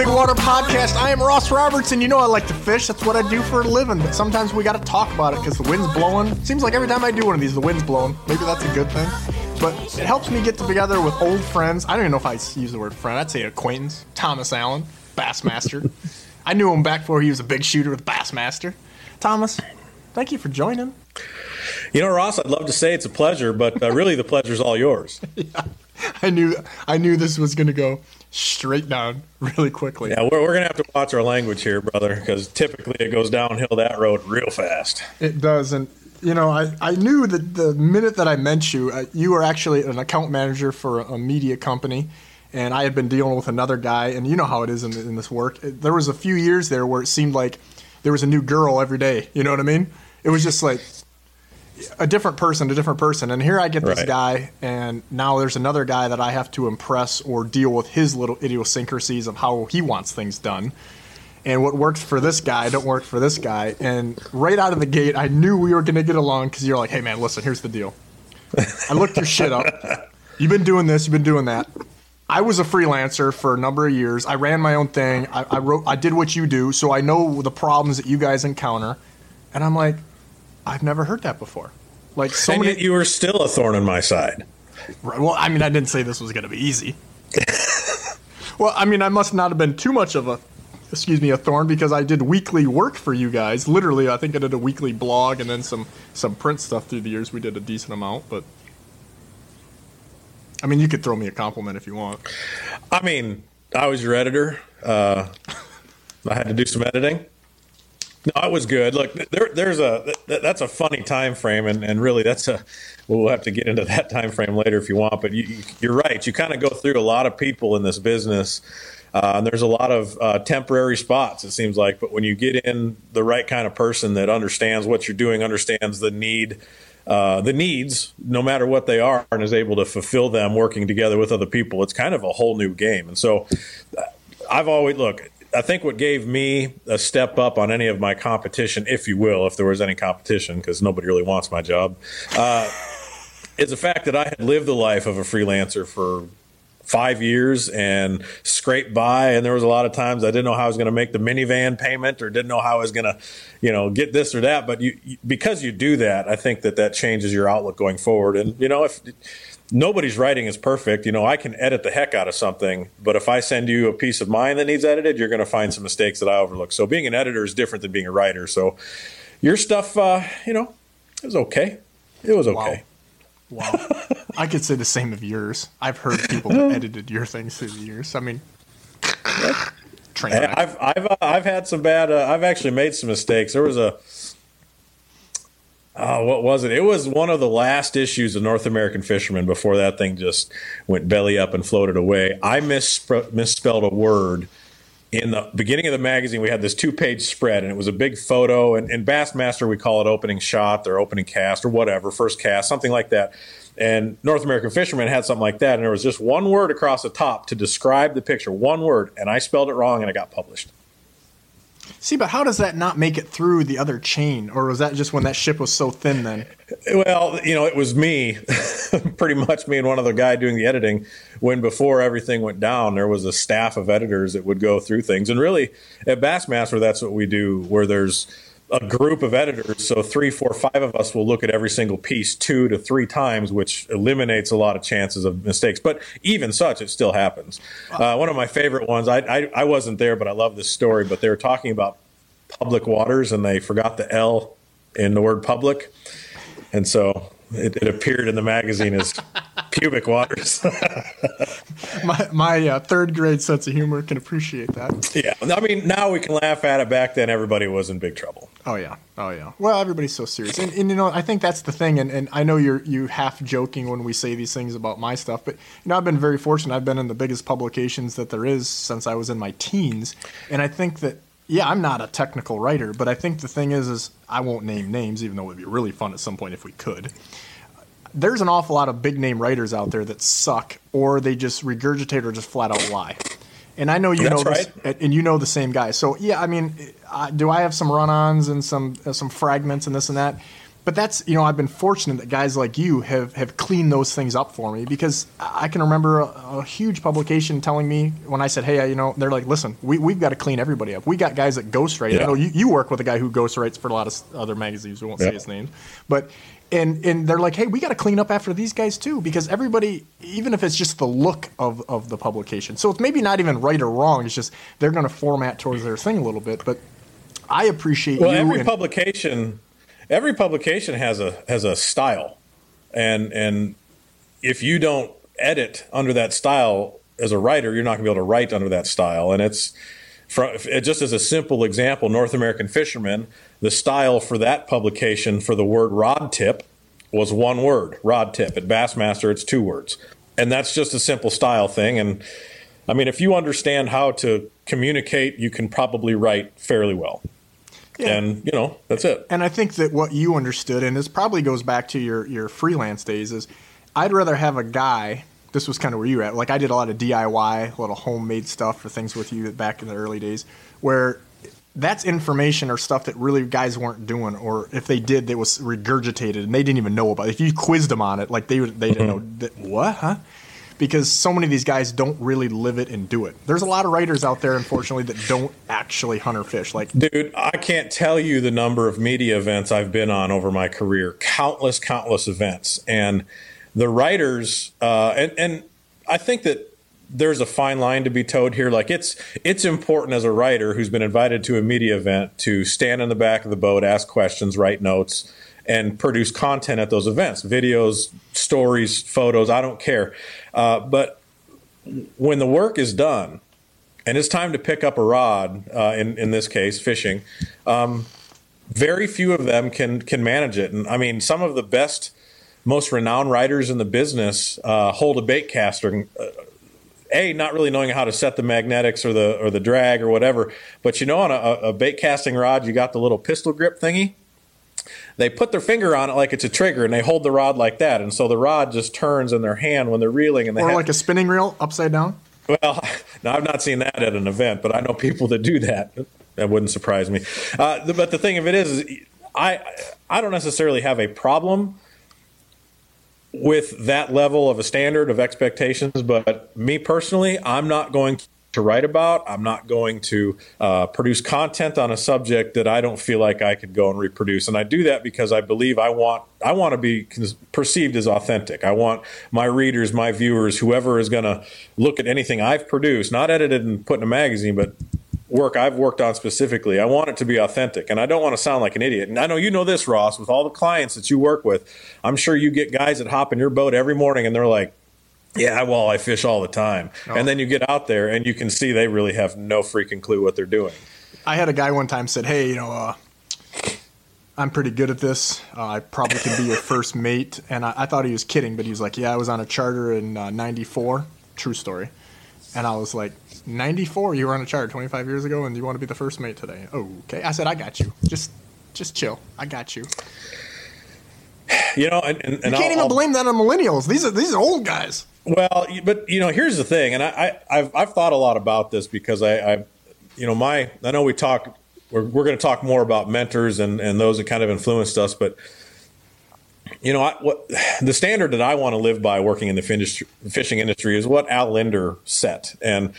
Big Water Podcast. I am Ross Roberts, and you know I like to fish. That's what I do for a living. But sometimes we got to talk about it because the wind's blowing. Seems like every time I do one of these, the wind's blowing. Maybe that's a good thing. But it helps me get together with old friends. I don't even know if I use the word friend. I'd say acquaintance. Thomas Allen, Bassmaster. I knew him back before he was a big shooter with Bassmaster. Thomas, thank you for joining. You know, Ross, I'd love to say it's a pleasure, but uh, really the pleasure's all yours. yeah, I knew I knew this was going to go straight down really quickly. Yeah, we're, we're going to have to watch our language here, brother, because typically it goes downhill that road real fast. It does. And, you know, I, I knew that the minute that I met you, uh, you were actually an account manager for a, a, media company. And I had been dealing with another guy. And you know how it is in, in this work. It, there was a few years there where it seemed like there was a new girl every day. You know what I mean? It was just like a different person, a different person. And here I get this right. guy, and now there's another guy that I have to impress or deal with his little idiosyncrasies of how he wants things done. And what works for this guy don't work for this guy. And right out of the gate, I knew we were going to get along because you're like, hey, man, listen, here's the deal. I looked your shit up. You've been doing this, you've been doing that. I was a freelancer for a number of years. I ran my own thing. I, I wrote, I did what you do, so I know the problems that you guys encounter. And I'm like, I've never heard that before. Like so and many. you were still a thorn in my side. Right. Well, I mean, I didn't say this was going to be easy. well, I mean, I must not have been too much of a, excuse me, a thorn because I did weekly work for you guys. Literally, I think I did a weekly blog and then some some print stuff through the years. We did a decent amount, but. I mean, you could throw me a compliment if you want. I mean, I was your editor. Uh, I had to do some editing. No, it was good. Look, there, there's a that's a funny time frame, and, and really that's a we'll have to get into that time frame later if you want. But you, are right. You kind of go through a lot of people in this business, uh, and there's a lot of uh, temporary spots. It seems like, but when you get in the right kind of person that understands what you're doing, understands the need. Uh, the needs, no matter what they are, and is able to fulfill them working together with other people, it's kind of a whole new game. And so, uh, I've always look I think what gave me a step up on any of my competition, if you will, if there was any competition, because nobody really wants my job, uh, is the fact that I had lived the life of a freelancer for five years and scraped by. And there was a lot of times I didn't know how I was going to make the minivan payment or didn't know how I was going to, you know, get this or that. But you, because you do that, I think that that changes your outlook going forward. And, you know, if, nobody's writing is perfect. You know, I can edit the heck out of something, but if I send you a piece of mine that needs edited, you're going to find some mistakes that I overlook. So being an editor is different than being a writer. So your stuff, uh, you know, it was okay. It was okay. Wow. wow. I could say the same of yours. I've heard people that edited your things through the years. I mean, I've I've uh, I've had some bad. Uh, I've actually made some mistakes. There was a oh, what was it? It was one of the last issues of North American Fisherman before that thing just went belly up and floated away. I missp- misspelled a word in the beginning of the magazine. We had this two page spread, and it was a big photo. And in Bassmaster, we call it opening shot or opening cast or whatever, first cast, something like that. And North American Fisherman had something like that, and there was just one word across the top to describe the picture, one word, and I spelled it wrong, and it got published. See, but how does that not make it through the other chain, or was that just when that ship was so thin? Then, well, you know, it was me, pretty much me and one other guy doing the editing. When before everything went down, there was a staff of editors that would go through things, and really at Bassmaster, that's what we do. Where there's a group of editors, so three, four, five of us will look at every single piece two to three times, which eliminates a lot of chances of mistakes. But even such, it still happens. Uh, one of my favorite ones, I, I, I wasn't there, but I love this story. But they were talking about public waters, and they forgot the L in the word public, and so it, it appeared in the magazine as pubic waters. my my uh, third grade sense of humor can appreciate that. Yeah, I mean now we can laugh at it. Back then, everybody was in big trouble. Oh yeah, oh yeah. Well, everybody's so serious, and, and you know I think that's the thing. And, and I know you're you half joking when we say these things about my stuff, but you know I've been very fortunate. I've been in the biggest publications that there is since I was in my teens, and I think that yeah, I'm not a technical writer, but I think the thing is, is I won't name names, even though it would be really fun at some point if we could. There's an awful lot of big name writers out there that suck, or they just regurgitate or just flat out lie. And I know you That's know this, right. and you know the same guy. So yeah, I mean, do I have some run-ons and some uh, some fragments and this and that? But that's you know I've been fortunate that guys like you have have cleaned those things up for me because I can remember a, a huge publication telling me when I said hey you know they're like listen we we've got to clean everybody up we got guys that ghostwrite yeah. I know you, you work with a guy who ghostwrites for a lot of other magazines we won't yeah. say his name but and and they're like hey we got to clean up after these guys too because everybody even if it's just the look of of the publication so it's maybe not even right or wrong it's just they're going to format towards their thing a little bit but I appreciate well, you every and, publication every publication has a has a style, and and if you don't edit under that style as a writer, you're not going to be able to write under that style. And it's from, just as a simple example, North American Fisherman, the style for that publication for the word rod tip was one word, rod tip. At Bassmaster, it's two words, and that's just a simple style thing. And I mean, if you understand how to communicate, you can probably write fairly well. Yeah. And you know that's it. And I think that what you understood, and this probably goes back to your your freelance days, is I'd rather have a guy. This was kind of where you were at. Like I did a lot of DIY, a lot of homemade stuff for things with you back in the early days, where that's information or stuff that really guys weren't doing, or if they did, that was regurgitated and they didn't even know about. it. If you quizzed them on it, like they they didn't mm-hmm. know that, what, huh? Because so many of these guys don't really live it and do it. There's a lot of writers out there, unfortunately, that don't actually hunt or fish. Like, dude, I can't tell you the number of media events I've been on over my career. Countless, countless events, and the writers, uh, and and I think that there's a fine line to be towed here. Like it's it's important as a writer who's been invited to a media event to stand in the back of the boat, ask questions, write notes and produce content at those events videos, stories, photos, I don't care. Uh, but when the work is done and it's time to pick up a rod, uh, in, in this case, fishing, um, very few of them can, can manage it. And I mean, some of the best, most renowned writers in the business uh, hold a bait caster. Uh, a not really knowing how to set the magnetics or the or the drag or whatever, but you know on a, a bait casting rod you got the little pistol grip thingy they put their finger on it like it's a trigger and they hold the rod like that. And so the rod just turns in their hand when they're reeling and they or like a spinning reel upside down? Well now i've not seen that at an event but i know people that do that. That wouldn't surprise me. Uh, but the thing of it is, is i i don't necessarily have a problem with that level of a standard of expectations but me personally i'm not going to write about. I'm not going to uh, produce content on a subject that I don't feel like I could go and reproduce. And I do that because I believe I want I want to be perceived as authentic. I want my readers, my viewers, whoever is going to look at anything I've produced, not edited and put in a magazine, but work I've worked on specifically. I want it to be authentic, and I don't want to sound like an idiot. And I know you know this, Ross, with all the clients that you work with. I'm sure you get guys that hop in your boat every morning, and they're like yeah, well, I fish all the time. Oh. And then you get out there and you can see they really have no freaking clue what they're doing. I had a guy one time said, "Hey, you know, uh, I'm pretty good at this. Uh, I probably could be your first mate." And I, I, thought he was kidding, but he was like, "Yeah, I was on a charter in '94. Uh, True story." And I was like, "94? You were on a charter 25 years ago, and you want to be the first mate today?" okay. I said, "I got you. Just, just chill. I got you." You know, and, and, you can't I'll, even blame that on millennials. These are these are old guys. Well, but you know, here's the thing, and I, have I've thought a lot about this because I, I you know, my I know we talk we're we're going to talk more about mentors and and those that kind of influenced us, but you know, I, what the standard that I want to live by working in the fishing industry is what Al Lindner set, and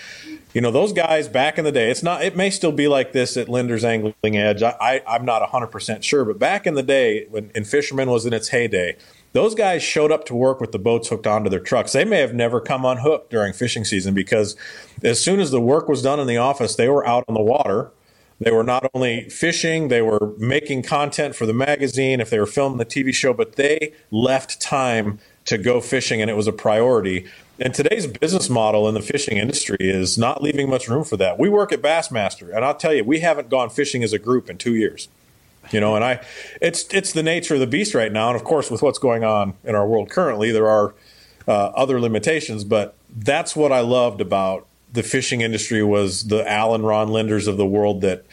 you know those guys back in the day. It's not. It may still be like this at Lindner's Angling Edge. I, I am not hundred percent sure, but back in the day when In-Fisherman was in its heyday those guys showed up to work with the boats hooked onto their trucks. They may have never come unhooked during fishing season because as soon as the work was done in the office, they were out on the water. They were not only fishing, they were making content for the magazine, if they were filming the TV show, but they left time to go fishing and it was a priority. And today's business model in the fishing industry is not leaving much room for that. We work at Bassmaster, and I'll tell you, we haven't gone fishing as a group in two years you know and i it's it's the nature of the beast right now. And of course with what's going on in our world currently there are uh, other limitations but that's what i loved about the fishing industry was the alan ron Lindners of the world that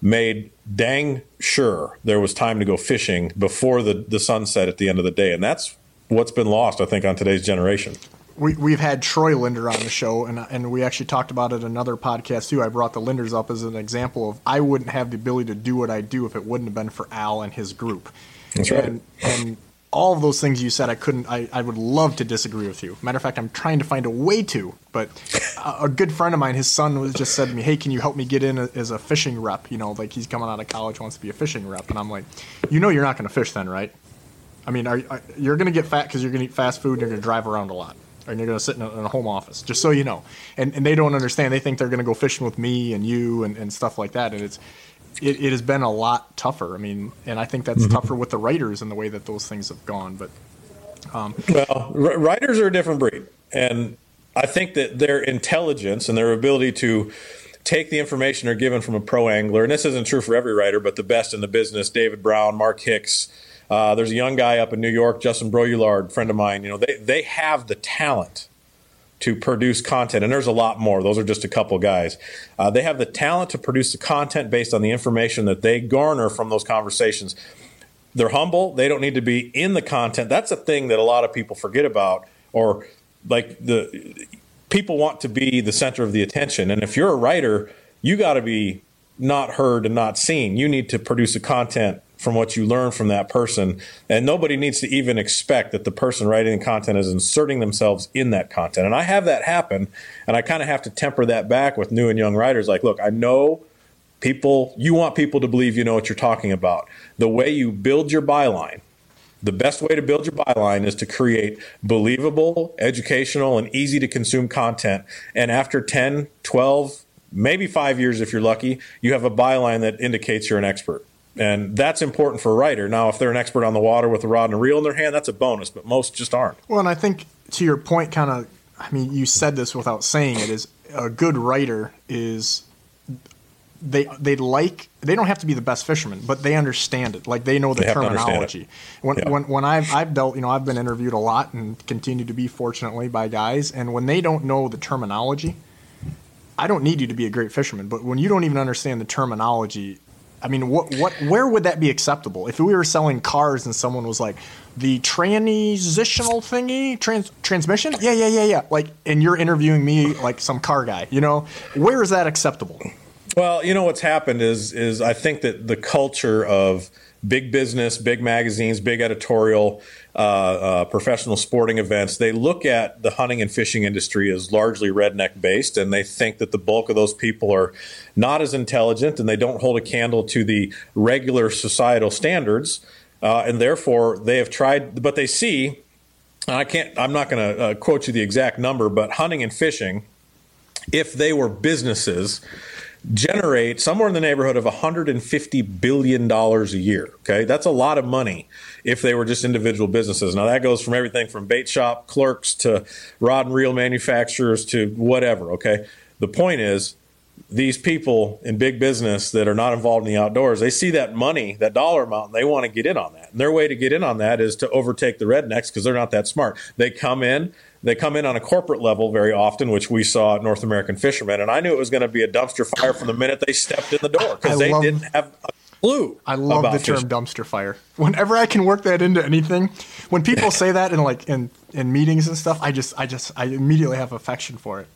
made dang sure there was time to go fishing before the, the sunset at the end of the day. And that's what's been lost i think on today's generation we, we've had Troy Lindner on the show, and and we actually talked about it in another podcast too. I brought the Lindners up as an example of I wouldn't have the ability to do what I do if it wouldn't have been for Al and his group. That's right. And, and all of those things you said, I couldn't. I, I would love to disagree with you. Matter of fact, I'm trying to find a way to. But a, a good friend of mine, his son was just said to me, "Hey, can you help me get in a, as a fishing rep? You know, like he's coming out of college, wants to be a fishing rep." And I'm like, "You know, you're not going to fish then, right? I mean, are, are you're going to get fat because you're going to eat fast food and you're going to drive around a lot." And you're going to sit in a, in a, home office, just so you know. And, and they don't understand. They think they're going to go fishing with me and you and, and stuff like that. And it's it, it has been a lot tougher. I mean, and I think that's mm-hmm. tougher with the writers and the way that those things have gone. But um, well, writers are a different breed, and I think that their intelligence and their ability to take the information they're given from a pro angler, and this isn't true for every writer, but the best in the business, David Brown, Mark Hicks, uh, there's a young guy up in New York, Justin Broulard, friend of mine. You know, they they have the talent to produce content, and there's a lot more. Those are just a couple guys. Uh, they have the talent to produce the content based on the information that they garner from those conversations. They're humble. They don't need to be in the content. That's a thing that a lot of people forget about, or like the people want to be the center of the attention. And if you're a writer, you got to be not heard and not seen. You need to produce a content from what you learn from that person. And nobody needs to even expect that the person writing the content is inserting themselves in that content. And I have that happen. And I kind of have to temper that back with new and young writers. Like, look, I know people, you want people to believe you know what you're talking about. The way you build your byline, the best way to build your byline is to create believable, educational, and easy to consume content. And after 10, 12, maybe five years if you're lucky, you have a byline that indicates you're an expert. And that's important for a writer. Now, if they're an expert on the water with a rod and a reel in their hand, that's a bonus, but most just aren't. Well, and I think to your point, kind of, I mean, you said this without saying it, is a good writer is they they like they don't have to be the best fisherman, but they understand it. Like they know the they terminology. When, yeah. when when I've I've dealt, you know, I've been interviewed a lot and continue to be fortunately by guys, and when they don't know the terminology, I don't need you to be a great fisherman, but when you don't even understand the terminology, I mean, what what where would that be acceptable? If we were selling cars and someone was like the transitional thingy, trans transmission, yeah, yeah, yeah, yeah, like, and you're interviewing me like some car guy, you know, where is that acceptable? Well, you know what's happened is is I think that the culture of big business, big magazines, big editorial, uh, uh, professional sporting events, they look at the hunting and fishing industry as largely redneck based, and they think that the bulk of those people are not as intelligent and they don't hold a candle to the regular societal standards, uh, and therefore they have tried, but they see. I can't. I'm not going to uh, quote you the exact number, but hunting and fishing, if they were businesses generate somewhere in the neighborhood of 150 billion dollars a year. Okay, that's a lot of money if they were just individual businesses. Now that goes from everything from bait shop clerks to rod and reel manufacturers to whatever. Okay, the point is these people in big business that are not involved in the outdoors, they see that money, that dollar amount, and they want to get in on that. And their way to get in on that is to overtake the rednecks because they're not that smart. They come in, they come in on a corporate level very often, which we saw at North American Fishermen, and I knew it was going to be a dumpster fire from the minute they stepped in the door because they love, didn't have a clue. I love the term fishing. dumpster fire. Whenever I can work that into anything, when people say that in like in in meetings and stuff, I just I just I immediately have affection for it.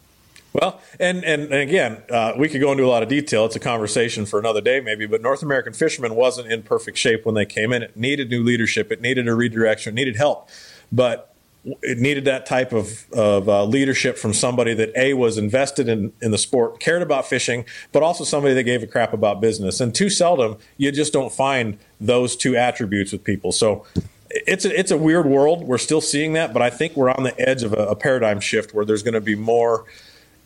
Well, and and, and again, uh, we could go into a lot of detail. It's a conversation for another day, maybe. But North American Fishermen wasn't in perfect shape when they came in. It needed new leadership. It needed a redirection. It needed help. But it needed that type of, of uh, leadership from somebody that a was invested in, in the sport cared about fishing but also somebody that gave a crap about business. And too seldom you just don't find those two attributes with people. So it's a, it's a weird world. We're still seeing that but i think we're on the edge of a, a paradigm shift where there's going to be more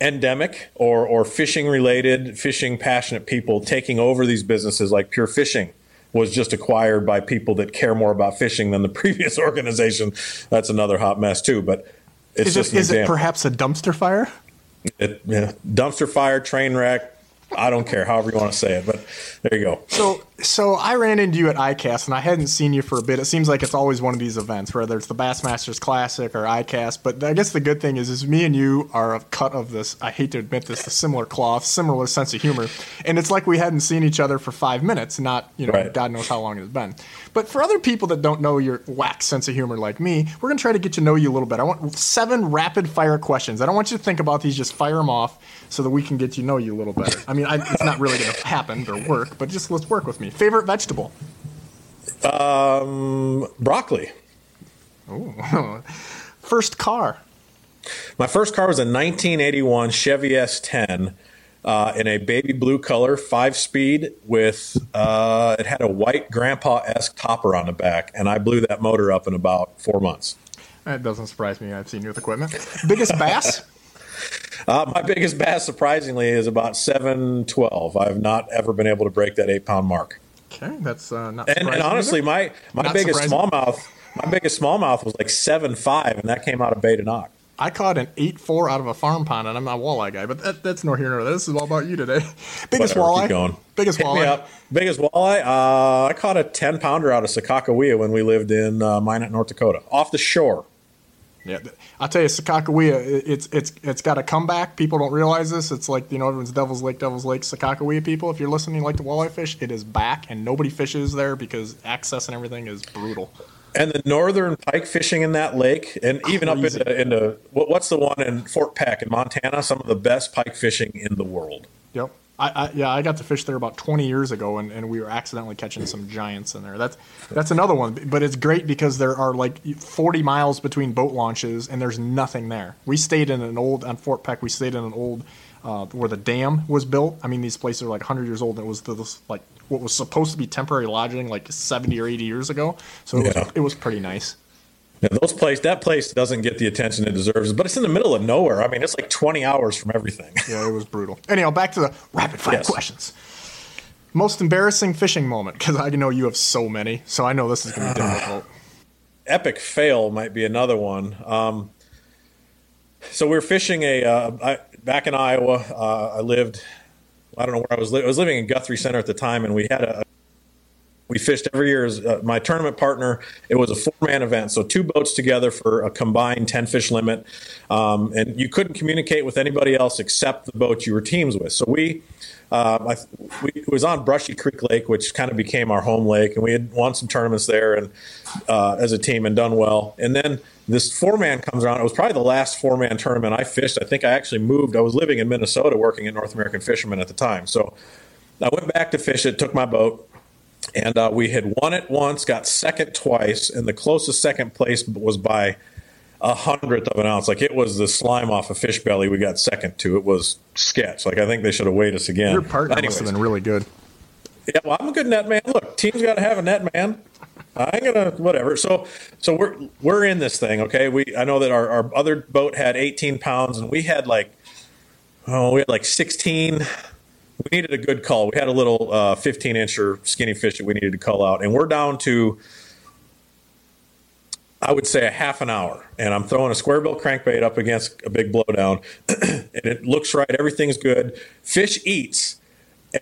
endemic or, or fishing related fishing passionate people taking over these businesses like pure fishing was just acquired by people that care more about fishing than the previous organization. That's another hot mess too. But it's is just it, is it perhaps a dumpster fire? It, yeah, dumpster fire, train wreck. I don't care, however you want to say it, but there you go. So, So I ran into you at ICAST, and I hadn't seen you for a bit. It seems like it's always one of these events, whether it's the Bassmasters Classic or ICAST. But I guess the good thing is, is me and you are a cut of this. I hate to admit this, the similar cloth, similar sense of humor, and it's like we hadn't seen each other for five minutes, not you know, Right. God knows how long it's been. But for other people that don't know your whack sense of humor like me, we're gonna try to get to know you a little bit. I want seven rapid fire questions. I don't want you to think about these; just fire them off so that we can get to know you a little better. I mean, I, it's not really gonna happen or work, but just let's work with me. Favorite vegetable? Um, broccoli. First car. My first car was a 1981 Chevy S10 uh, in a baby blue color, five speed with uh, it had a white grandpa esque topper on the back, and I blew that motor up in about four months. That doesn't surprise me. I've seen you with equipment. Biggest bass? Uh, my biggest bass, surprisingly, is about 712. I've not ever been able to break that eight pound mark. Okay, that's uh, not. And, and honestly, either. my, my Not biggest surprising. smallmouth, my biggest smallmouth was like seven five, and that came out of Beta Knock. I caught an eight four out of a farm pond, and I'm not a walleye guy, but that, that's nor here nor there. This is all about you today. Biggest Whatever, walleye. going. Biggest Hit walleye. Biggest walleye. Uh, I caught a ten pounder out of Sakakawea when we lived in uh, Minot, North Dakota, off the shore. Yeah, I'll tell you, Sakakawea, it's it's it's got a comeback. People don't realize this. It's like you know everyone's Devil's Lake, Devil's Lake, Sakakawea people. If you're listening, you like to walleye fish, it is back, and nobody fishes there because access and everything is brutal. And the northern pike fishing in that lake, and even up Crazy. into, into what, what's the one in Fort Peck in Montana? Some of the best pike fishing in the world. Yep. I, I yeah, I got to fish there about 20 years ago, and, and we were accidentally catching some giants in there. That's that's another one, but it's great because there are like 40 miles between boat launches, and there's nothing there. We stayed in an old on Fort Peck. We stayed in an old uh, where the dam was built. I mean, these places are like 100 years old. And it was the, this, like what was supposed to be temporary lodging like 70 or 80 years ago. So it, Yeah. was, it was pretty nice. Now, those place that place doesn't get the attention it deserves, but it's in the middle of nowhere. I mean, it's like 20 hours from everything. Yeah, it was brutal. Anyhow, back to the rapid fire Yes. questions. Most embarrassing fishing moment because I know you have so many, so I know this is going to be difficult. epic fail might be another one. Um, so we are fishing a uh, I, back in Iowa. Uh, I lived. I don't know where I was. Li- I was living in Guthrie Center at the time, and we had a. We fished every year as uh, my tournament partner. It was a four-man event, so two boats together for a combined ten fish limit, um, and you couldn't communicate with anybody else except the boat you were teams with. So we um, I, we, it was on Brushy Creek Lake, which kind of became our home lake, and we had won some tournaments there and uh, as a team and done well. And then this four man comes around. It was probably the last four man tournament I fished. I think I actually moved. I was living in Minnesota, working at North American Fishermen at the time. So I went back to fish it, took my boat, and uh, we had won it once, got second twice, and the closest second place was by a hundredth of an ounce. Like it was the slime off a fish belly we got second to. It was sketch. Like I think they should have weighed us again. Your partner Anyways, must have been really good. yeah, well, I'm a good net man. Look, team's got to have a net man. I ain't gonna whatever. So, so we're we're in this thing, okay? We I know that our, our other boat had 18 pounds, and we had like oh, we had like 16. We needed a good cull. We had a little uh, 15 incher skinny fish that we needed to cull out, and we're down to I would say a half an hour, and I'm throwing a square bill crankbait up against a big blowdown, and it looks right. Everything's good. Fish eats,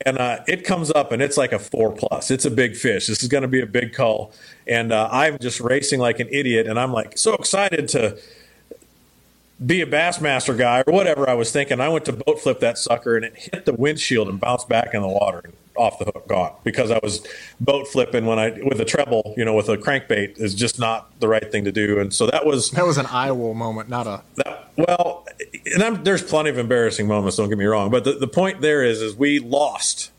and uh, it comes up, and it's like a four plus. It's a big fish. This is going to be a big cull, and uh, I'm just racing like an idiot, and I'm like so excited to be a Bassmaster guy or whatever I was thinking. I went to boat flip that sucker, and it hit the windshield and bounced back in the water and off the hook, gone. Because I was boat flipping when I with a treble, you know, with a crankbait is just not the right thing to do, and so that was That was an Iowa moment, not a. that, well, and I'm, there's plenty of embarrassing moments. Don't get me wrong, but the, the point there is, is we lost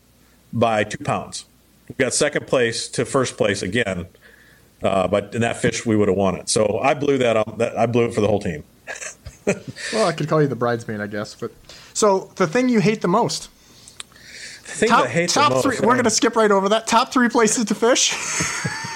by two pounds. We got second place to first place again, uh, but in that fish we would have won it. So I blew that up. That I blew it for the whole team. Well, I could call you the bridesmaid, I guess. But so the thing you hate the most. The thing Top, I hate top the most. three. We're going to skip right over that. Top three places to fish.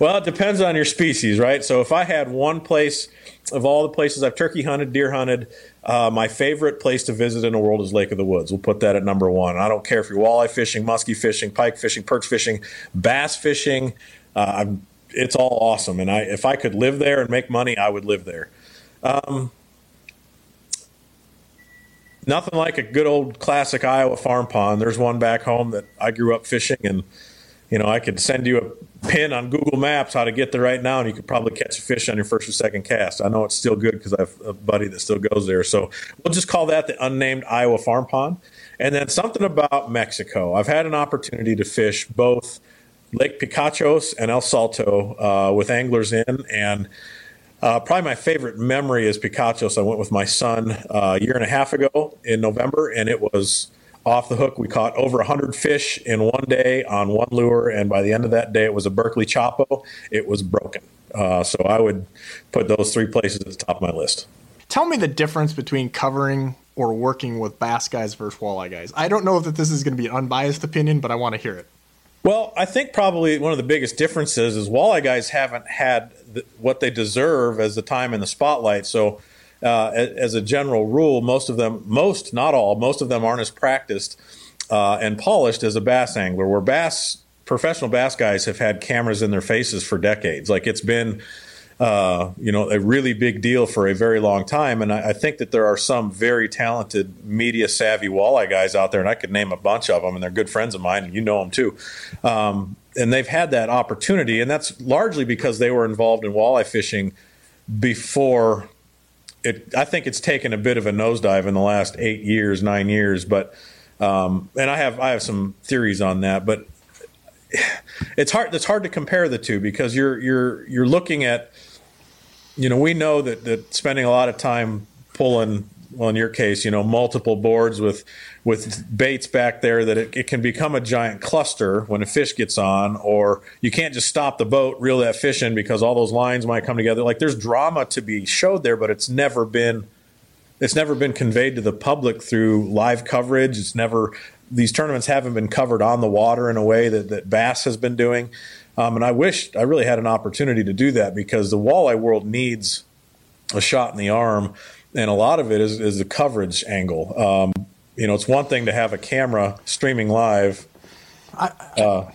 Well, it depends on your species, right? So if I had one place of all the places I've turkey hunted, deer hunted, uh, my favorite place to visit in the world is Lake of the Woods. We'll put that at number one. I don't care if you're walleye fishing, muskie fishing, pike fishing, perch fishing, bass fishing. Uh, I'm, it's all awesome, and I if I could live there and make money, I would live there. Um, nothing like a good old classic Iowa farm pond. There's one back home that I grew up fishing, and you know, I could send you a pin on Google Maps how to get there right now, and you could probably catch a fish on your first or second cast. I know it's still good because I have a buddy that still goes there. So we'll just call that the unnamed Iowa farm pond. And then something about Mexico. I've had an opportunity to fish both Lake Picachos and El Salto uh, with anglers in, and uh, probably my favorite memory is Picachos. I went with my son uh, a year and a half ago in November, and it was off the hook. We caught over 100 fish in one day on one lure, and by the end of that day, it was a Berkley Choppo. It was broken. Uh, so I would put those three places at the top of my list. Tell me the difference between covering or working with bass guys versus walleye guys. I don't know if this is going to be an unbiased opinion, but I want to hear it. Well, I think probably one of the biggest differences is walleye guys haven't had the, what they deserve as the time in the spotlight. So, uh, as a general rule, most of them, most not all, most of them aren't as practiced uh, and polished as a bass angler. Where bass professional bass guys have had cameras in their faces for decades. Like it's been uh, you know, a really big deal for a very long time. And I, I, think that there are some very talented, media savvy walleye guys out there, and I could name a bunch of them, and they're good friends of mine, and you know them too. Um, and they've had that opportunity, and that's largely because they were involved in walleye fishing before. It, I think it's taken a bit of a nosedive in the last eight years, nine years, but um, and I have I have some theories on that, but it's hard it's hard to compare the two because you're you're you're looking at you know, we know that, that spending a lot of time pulling, well, in your case, you know, multiple boards with with baits back there, that it, it can become a giant cluster when a fish gets on, or you can't just stop the boat, reel that fish in because all those lines might come together. Like there's drama to be showed there, but it's never been it's never been conveyed to the public through live coverage. It's never these tournaments haven't been covered on the water in a way that, that Bass has been doing. Um, and I wish I really had an opportunity to do that because the walleye world needs a shot in the arm, and a lot of it is, is the coverage angle. Um, you know, it's one thing to have a camera streaming live. I, uh,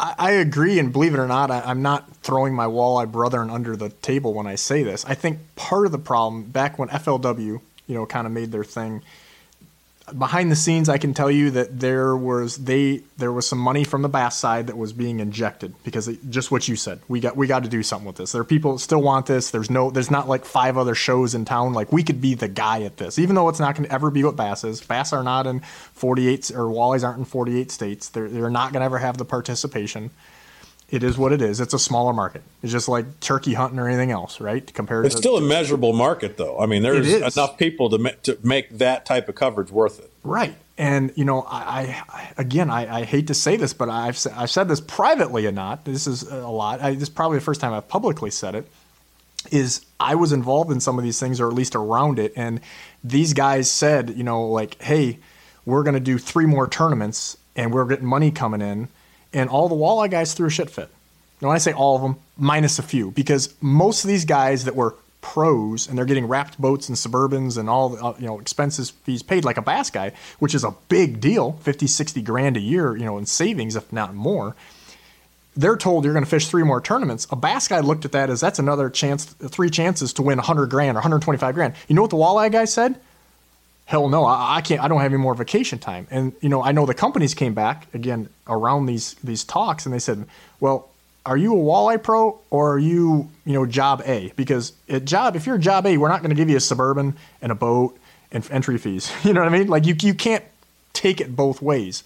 I, I agree, and believe it or not, I, am not throwing my walleye brethren under the table when I say this. I think part of the problem back when FLW, you know, kind of made their thing behind the scenes, I can tell you that there was they there was some money from the bass side that was being injected because it, just what you said. We got we got to do something with this. There are people that still want this. There's no there's not like five other shows in town. Like we could be the guy at this, even though it's not going to ever be what bass is. Bass are not in 48 or walleyes aren't in 48 states. They're they're not going to ever have the participation it is what it is. It's a smaller market. It's just like turkey hunting or anything else, right? Compared, it's to, still a measurable market, though. I mean, there's enough people to to make that type of coverage worth it. Right. And you know, I, I again, I, I, hate to say this, but I've I've said this privately or not. This is a lot. I, this is probably the first time I've publicly said it. Is I was involved in some of these things, or at least around it, and these guys said, you know, like, hey, we're going to do three more tournaments, and we're getting money coming in and all the walleye guys threw a shit fit. Now, when I say all of them, minus a few, because most of these guys that were pros and they're getting wrapped boats and suburbans and all the uh, you know expenses fees paid like a bass guy which is a big deal 50 60 grand a year you know in savings if not more they're told you're going to fish three more tournaments. A bass guy looked at that as that's another chance three chances to win 100 grand or 125 grand. You know what the walleye guy said hell no, I, I, can't. I don't have any more vacation time. And you know, I know the companies came back again around these these talks, and they said, well. Are you a walleye pro or are you, you know, job A? Because at job, if you're job A, we're not going to give you a suburban and a boat and entry fees. You know what I mean? Like you, you can't take it both ways.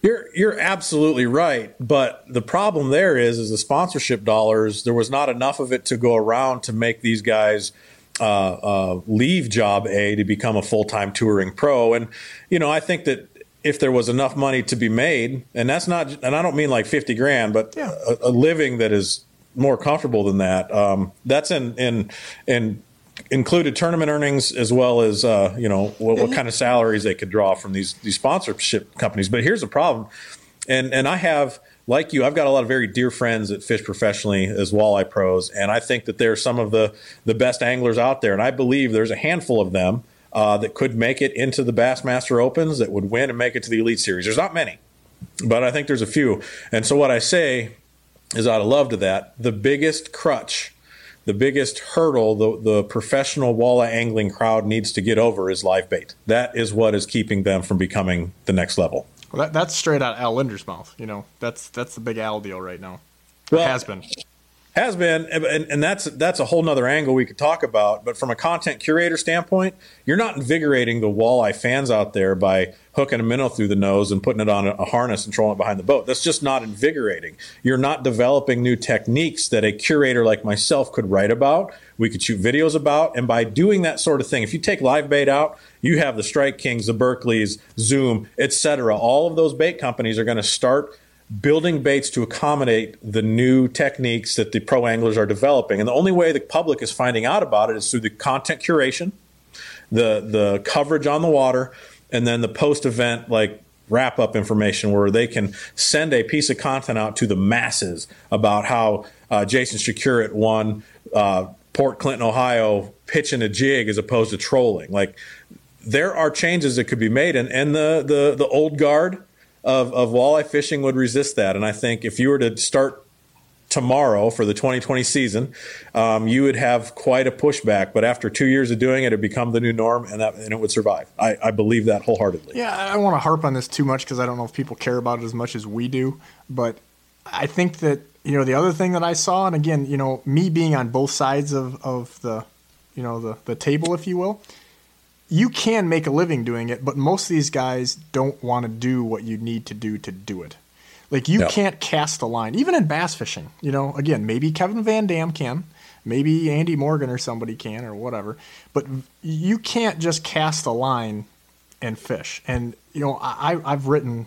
You're you're absolutely right, but the problem there is is the sponsorship dollars. There was not enough of it to go around to make these guys uh, uh, leave job A to become a full time touring pro. And, you know, I think that if there was enough money to be made, and that's not, and I don't mean like 50 grand, but yeah. a, a, living that is more comfortable than that, um, that's in, in, in, included tournament earnings as well as uh, you know what, what, kind of salaries they could draw from these these sponsorship companies. But here's the problem, and and I have like you, I've got a lot of very dear friends that fish professionally as walleye pros, and I think that they're some of the the best anglers out there. And I believe there's a handful of them uh, that could make it into the Bassmaster Opens, that would win and make it to the Elite Series. There's not many, but I think there's a few. And so what I say is, out of love to that, the biggest crutch the biggest hurdle the, the professional walleye angling crowd needs to get over is live bait. That is what is keeping them from becoming the next level. Well, that, that's straight out Al Lindner's mouth. You know, that's that's the big Al deal right now. Well, has been. Has been, and, and that's that's a whole nother angle we could talk about. But from a content curator standpoint, you're not invigorating the walleye fans out there by hooking a minnow through the nose and putting it on a, a harness and trolling it behind the boat. That's just not invigorating. You're not developing new techniques that a curator like myself could write about. We could shoot videos about, and by doing that sort of thing, if you take live bait out, you have the Strike Kings, the Berkleys, Zoom, etc. All of those bait companies are going to start building baits to accommodate the new techniques that the pro anglers are developing. And the only way the public is finding out about it is through the content curation, the the coverage on the water, and then the post event like wrap up information where they can send a piece of content out to the masses about how uh, Jason Przekurat won uh, Port Clinton, Ohio, pitching a jig as opposed to trolling. Like there are changes that could be made, and, and the the the old guard of, of walleye fishing would resist that. And I think if you were to start tomorrow for the 2020 season, um, you would have quite a pushback. But after two years of doing it, it become the new norm, and that and it would survive. I, I believe that wholeheartedly. Yeah, I don't want to harp on this too much because I don't know if people care about it as much as we do. But I think that you know the other thing that I saw, and again, you know, me being on both sides of of the you know the the table, if you will you can make a living doing it, but most of these guys don't want to do what you need to do to do it. Like you can't cast a line, even in bass fishing. You know, again, maybe Kevin Van Dam can, maybe Andy Morgan or somebody can, or whatever. But you can't just cast a line and fish. And you know, I, I've written,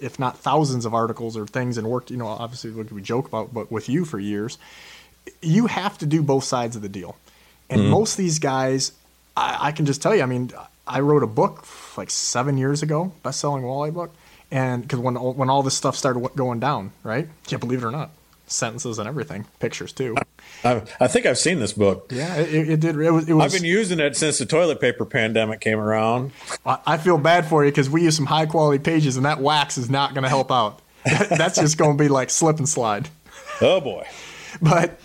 if not thousands of articles or things, and worked. You know, obviously, what we joke about, but with you for years, you have to do both sides of the deal. And mm-hmm. most of these guys I, I can just tell you. I mean, I wrote a book like seven years ago, best-selling walleye book, and because when when all this stuff started going down, right? Yeah, believe it or not, sentences and everything, pictures too. I, I think I've seen this book. Yeah, it, it did. It was, it was, I've been using it since the toilet paper pandemic came around. I, I feel bad for you because we use some high quality pages, and that wax is not going to help out. That's just going to be like slip and slide. Oh boy! But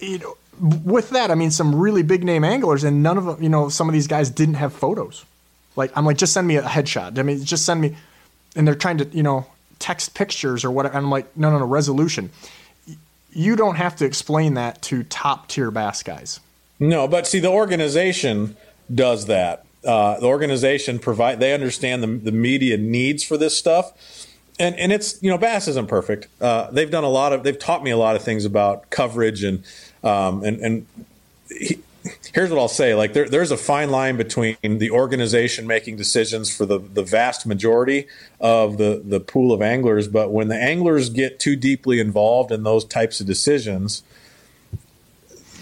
you know, with that, I mean, some really big name anglers, and none of them, you know, some of these guys didn't have photos. Like, I'm like, just send me a headshot. I mean, just send me, and they're trying to, you know, text pictures or whatever. And I'm like, no, no, no, resolution. You don't have to explain that to top tier bass guys. No, but see, the organization does that. Uh, the organization provide they understand the, the media needs for this stuff and and it's you know bass isn't perfect uh, they've done a lot of they've taught me a lot of things about coverage and um, and and he, here's what I'll say: like there, there's a fine line between the organization making decisions for the the vast majority of the the pool of anglers, but when the anglers get too deeply involved in those types of decisions.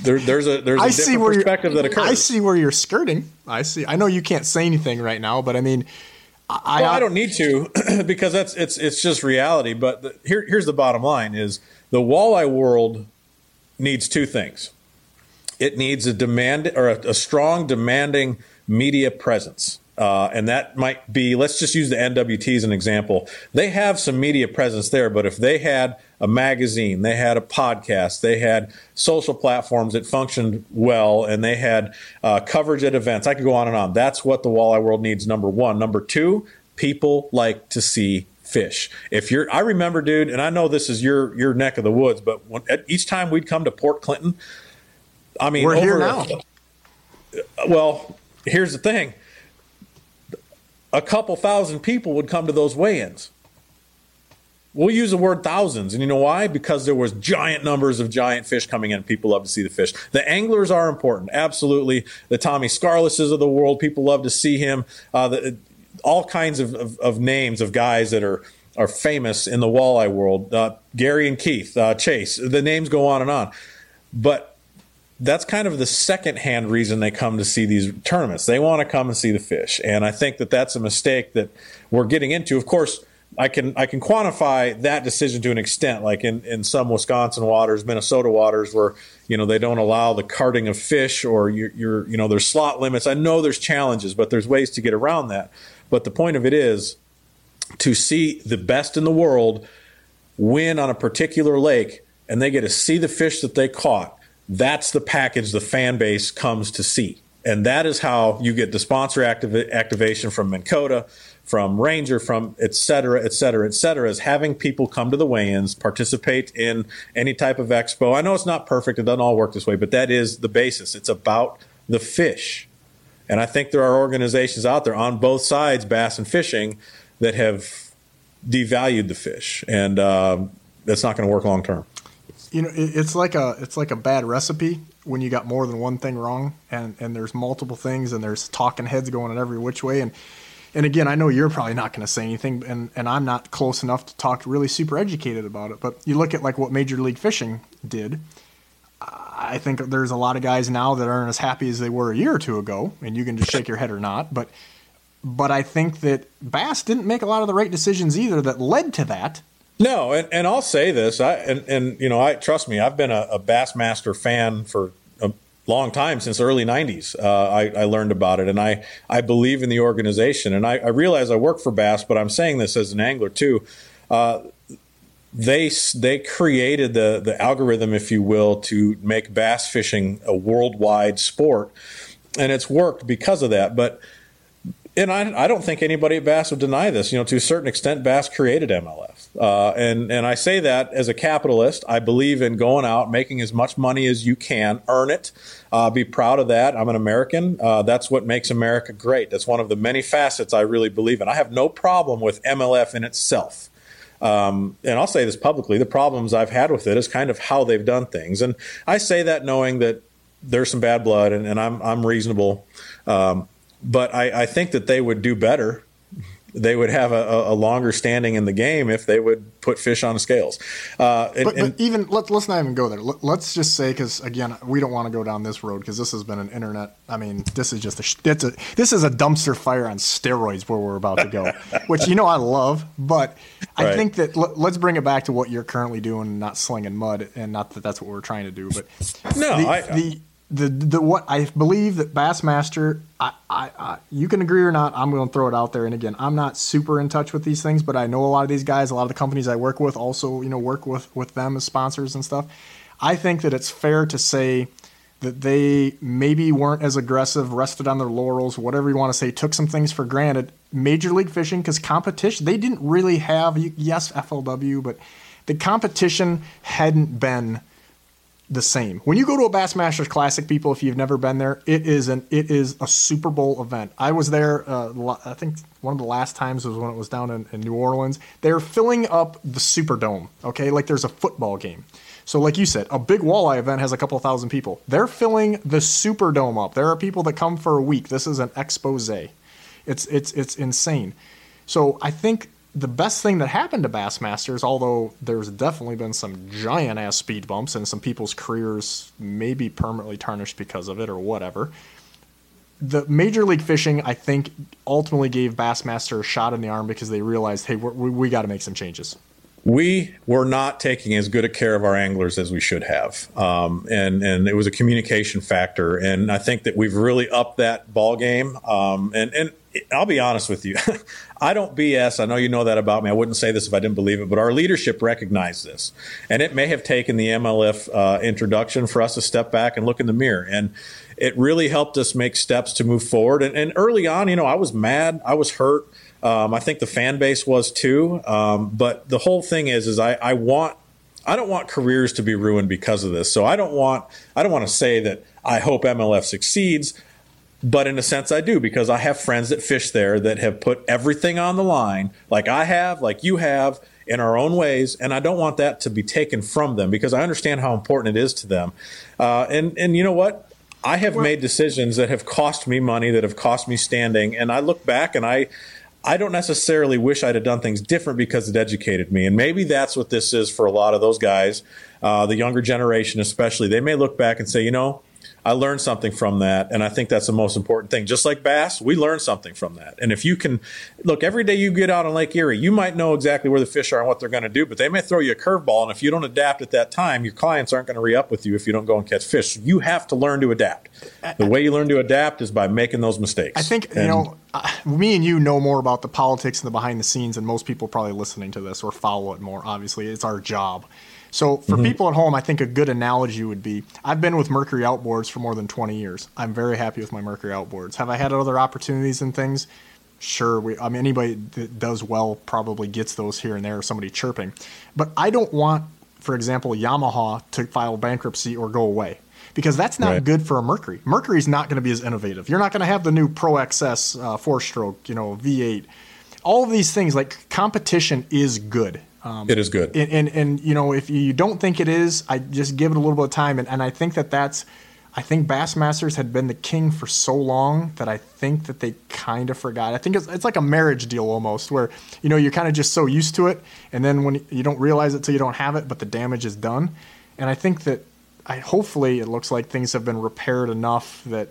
There, there's a there's a I different perspective that occurs. I see where you're skirting. I see. I know you can't say anything right now, but I mean, I, well, I don't need to because that's it's it's just reality. But the, here here's the bottom line: is the walleye world needs two things. It needs a demand or a, a strong demanding media presence. Uh, and that might be, let's just use the NWT as an example. They have some media presence there, but if they had a magazine, they had a podcast, they had social platforms that functioned well, and they had uh, coverage at events, I could go on and on. That's what the walleye world needs, number one. Number two, people like to see fish. If you're, I remember, dude, and I know this is your your neck of the woods, but when, each time we'd come to Port Clinton, I mean, we're here now. well, here's the thing: a couple thousand people would come to those weigh-ins. We'll use the word thousands, and you know why? Because there was giant numbers of giant fish coming in. People love to see the fish. The anglers are important, absolutely. The Tommy Skarlises of the world, people love to see him. Uh, the, all kinds of, of, of, names of guys that are are famous in the walleye world. Uh, Gary and Keith, uh, Chase. The names go on and on, but that's kind of the second-hand reason they come to see these tournaments. They want to come and see the fish, and I think that that's a mistake that we're getting into. Of course, I can I can quantify that decision to an extent, like in, in some Wisconsin waters, Minnesota waters, where you know they don't allow the carting of fish, or you're, you're you know there's slot limits. I know there's challenges, but there's ways to get around that. But the point of it is to see the best in the world win on a particular lake and they get to see the fish that they caught. That's the package the fan base comes to see. And that is how you get the sponsor activ- activation from Minn Kota, from Ranger, from et cetera, et cetera, et cetera, is having people come to the weigh-ins, participate in any type of expo. I know it's not perfect; it doesn't all work this way, but that is the basis. It's about the fish, and I think there are organizations out there on both sides, bass and fishing, that have devalued the fish, and uh, that's not going to work long term. You know, it's like a it's like a bad recipe when you got more than one thing wrong, and and there's multiple things, and there's talking heads going in every which way, and and again, I know you're probably not going to say anything, and and I'm not close enough to talk really super educated about it, but you look at like what Major League Fishing did. I think there's a lot of guys now that aren't as happy as they were a year or two ago, and you can just shake your head or not, but but I think that Bass didn't make a lot of the right decisions either that led to that. No, and, and I'll say this, I and, and you know, I trust me, I've been a, a Bassmaster fan for a long time since the early '90s. Uh, I, I, learned about it, and I I believe in the organization, and I, I, realize I work for Bass, but I'm saying this as an angler too. Uh, they they created the the algorithm, if you will, to make bass fishing a worldwide sport, and it's worked because of that. But and I, I don't think anybody at Bass would deny this. You know, to a certain extent, Bass created MLF, uh, and and I say that as a capitalist. I believe in going out, making as much money as you can, earn it, uh, be proud of that. I'm an American. Uh, that's what makes America great. That's one of the many facets I really believe in. I have no problem with MLF in itself. Um, and I'll say this publicly: the problems I've had with it is kind of how they've done things, and I say that knowing that there's some bad blood, and, and I'm I'm reasonable. Um, but I, I, think that they would do better. They would have a, a, longer standing in the game if they would put fish on scales. Uh, and, but, but, even let, us not even go there. Let's just say because again, we don't want to go down this road because this has been an internet. I mean, this is just a, it's a this is a dumpster fire on steroids where we're about to go, which you know I love. But I right. think that let, us bring it back to what you're currently doing, not slinging mud, and not that that's what we're trying to do. But no, the, I, the the the what I believe that Bassmaster, I, I, I, you can agree or not. I'm going to throw it out there. And again, I'm not super in touch with these things, but I know a lot of these guys. A lot of the companies I work with also, you know, work with with them as sponsors and stuff. I think that it's fair to say that they maybe weren't as aggressive, rested on their laurels, whatever you want to say, took some things for granted. Major League Fishing, because competition, they didn't really have yes FLW, but the competition hadn't been the same. When you go to a Bassmasters Classic, people, if you've never been there, it is an it is a Super Bowl event. I was there. Uh, I think one of the last times was when it was down in, in New Orleans. They're filling up the Superdome. Okay, like there's a football game. So, like you said, a big walleye event has a couple thousand people. They're filling the Superdome up. There are people that come for a week. This is an expose. It's it's it's insane. So I think the best thing that happened to Bassmasters, although there's definitely been some giant ass speed bumps and some people's careers may be permanently tarnished because of it or whatever. The Major League Fishing, I think, ultimately gave Bassmaster a shot in the arm because they realized, hey, we we got to make some changes. We were not taking as good a care of our anglers as we should have, um, and and it was a communication factor. And I think that we've really upped that ball game. Um, and and I'll be honest with you. I don't BS. I know you know that about me. I wouldn't say this if I didn't believe it, but our leadership recognized this. And it may have taken the MLF uh, introduction for us to step back and look in the mirror. And it really helped us make steps to move forward. And, and early on, you know, I was mad. I was hurt. Um, I think the fan base was too. Um, but the whole thing is, is I, I want I don't want careers to be ruined because of this. So I don't want I don't want to say that I hope MLF succeeds. But in a sense, I do because I have friends that fish there that have put everything on the line, like I have, like you have, in our own ways. And I don't want that to be taken from them because I understand how important it is to them. Uh, and and you know what? I have made decisions that have cost me money, that have cost me standing, and I look back and I. I don't necessarily wish I'd have done things different because it educated me. And maybe that's what this is for a lot of those guys, uh, the younger generation especially. They may look back and say, you know, I learned something from that, and I think that's the most important thing. Just like bass, we learn something from that. And if you can look every day you get out on Lake Erie, you might know exactly where the fish are and what they're going to do, but they may throw you a curveball, and if you don't adapt at that time, your clients aren't going to re up with you if you don't go and catch fish. So you have to learn to adapt. The way you learn to adapt is by making those mistakes. I think and, you know. Uh, me and you know more about the politics and the behind the scenes than most people probably listening to this or follow it more. Obviously, it's our job. So for mm-hmm. people at home, I think a good analogy would be I've been with Mercury Outboards for more than 20 years. I'm very happy with my Mercury Outboards. Have I had other opportunities and things? sure, we, I mean, anybody that does well probably gets those here and there, somebody chirping. But I don't want, for example, Yamaha to file bankruptcy or go away because that's not Right. good for a Mercury. Mercury's not going to be as innovative. You're not going to have the new Pro XS uh, four stroke, you know, V8. All of these things, like competition is good. Um, It is good. and, and and you know if you don't think it is i just give it a little bit of time and, and i think that that's i think bassmasters had been the king for so long that i think that they kind of forgot i think it's, it's like a marriage deal almost where you know you're kind of just so used to it and then when you don't realize it till you don't have it but the damage is done and i think that i hopefully it looks like things have been repaired enough that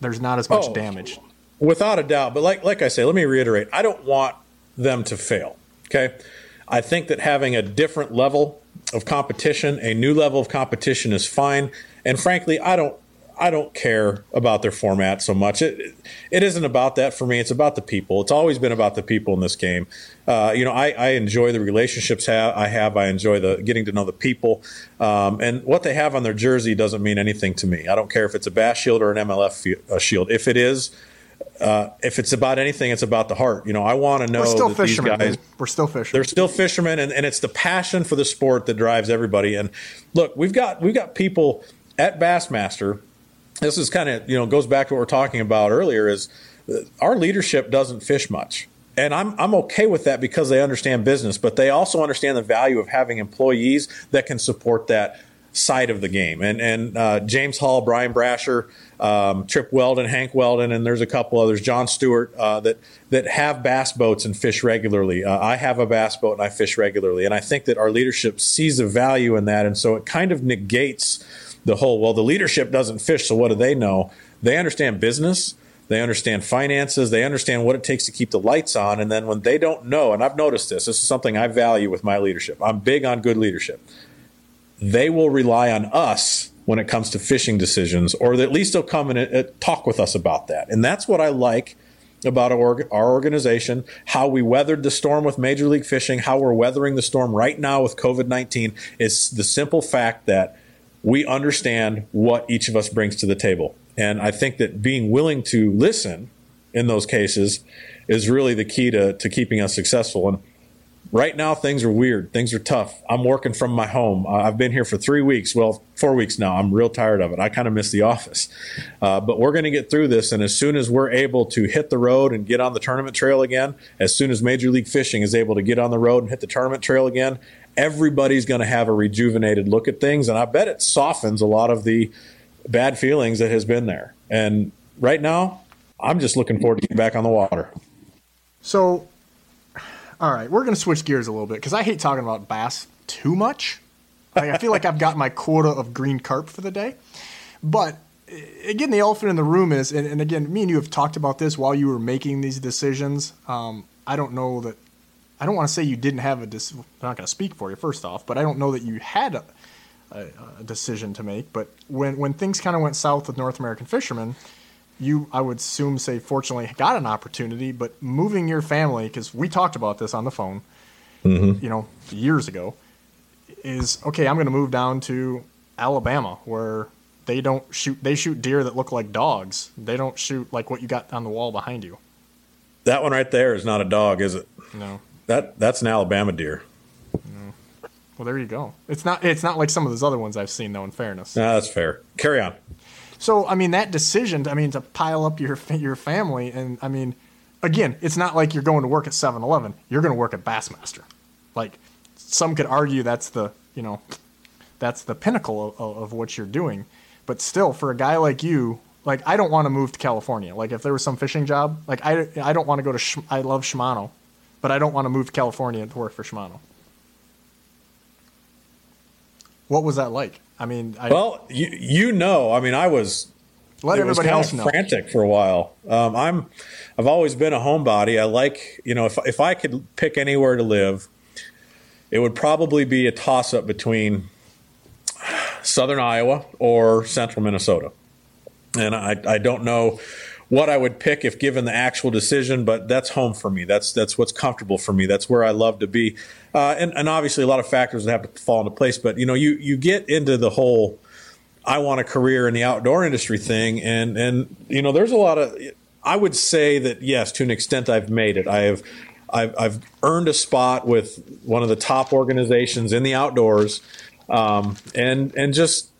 there's not as much Oh. damage Without a doubt. But like like I say, let me reiterate. I don't want them to fail. Okay. I think that having a different level of competition, a new level of competition is fine. And frankly, I don't I don't care about their format so much. It it isn't about that for me. It's about the people. It's always been about the people in this game. Uh, you know, I, I enjoy the relationships ha- I have. I enjoy the getting to know the people. Um, and what they have on their jersey doesn't mean anything to me. I don't care if it's a Bass Shield or an MLF uh, shield. If it is, uh, if it's about anything, it's about the heart. You know, I want to know we're still that these fishermen guys we're still fishermen. They're still fishermen and, and it's the passion for the sport that drives everybody. And look we've got we've got people at bassmaster. This is kind of you know goes back to what we're talking about earlier is uh, our leadership doesn't fish much. And I'm, I'm okay with that because they understand business but they also understand the value of having employees that can support that side of the game and and uh, James Hall Bryan Brasher um, Trip Weldon, Hank Weldon, and there's a couple others, John Stewart, uh, that that have bass boats and fish regularly. Uh, I have a bass boat and I fish regularly, and I think that our leadership sees the value in that, and so it kind of negates the whole. Well, the leadership doesn't fish, so what do they know? They understand business. They understand finances. They understand what it takes to keep the lights on. And then when they don't know, and I've noticed this, this is something I value with my leadership. I'm big on good leadership they will rely on us when it comes to fishing decisions, or at least they'll come and uh, talk with us about that. And that's what I like about our, our organization, how we weathered the storm with Major League Fishing, how we're weathering the storm right now with COVID 19 is the simple fact that we understand what each of us brings to the table. And I think that being willing to listen in those cases is really the key to, to keeping us successful. And right now things are weird. Things are tough. I'm working from my home. I've been here for three weeks. Well four weeks now. I'm real tired of it. I kind of miss the office. Uh, but we're going to get through this and as soon as we're able to hit the road and get on the tournament trail again as soon as major league fishing is able to get on the road and hit the tournament trail again everybody's going to have a rejuvenated look at things and i bet it softens a lot of the bad feelings that has been there. And right now i'm just looking forward to getting back on the water. So, all right, we're going to switch gears a little bit because I hate talking about bass too much. Like, I feel like I've got my quota of green carp for the day. But eh, again, the elephant in the room is, and, and again, me and you have talked about this while you were making these decisions. Um, I don't know that, I don't want to say you didn't have a decision. I'm not going to speak for you, first off, but I don't know that you had a, a, a decision to make. But when, when things kind of went south with North American fishermen, you, I would assume, say, fortunately, got an opportunity, but moving your family, because we talked about this on the phone, mm-hmm. you know, years ago, is okay. I'm going to move down to Alabama, where they don't shoot. They shoot deer that look like dogs. They don't shoot like what you got on the wall behind you. that one right there is not a dog is it No. that that's an alabama deer No. Well, there you go. It's not. It's not like some of those other ones I've seen, though. In fairness. No, that's fair. Carry on. So I mean that decision. I mean to pile up your your family, and I mean, again, it's not like you're going to work at 7-Eleven. You're going to work at Bassmaster. Like some could argue that's the you know that's the pinnacle of, of what you're doing. But still, for a guy like you, like I don't want to move to California. Like if there was some fishing job, like I I don't want to go to. Sh- I love Shimano, but I don't want to move to California to work for Shimano. What was that like? I mean, I, Well, you you know, I mean, I was let it was everybody kind else of know. frantic for a while. Um, I'm I've always been a homebody. I like you know if if I could pick anywhere to live, it would probably be a toss up between southern Iowa or central Minnesota. And I, I don't know what I would pick if given the actual decision, but that's home for me. That's that's what's comfortable for me. That's where I love to be. Uh, and, and obviously, a lot of factors that have to fall into place. But you know, you you get into the whole I want a career in the outdoor industry thing, and and you know, there's a lot of I would say that yes, to an extent, I've made it. I have, I've, I've earned a spot with one of the top organizations in the outdoors, um, and and just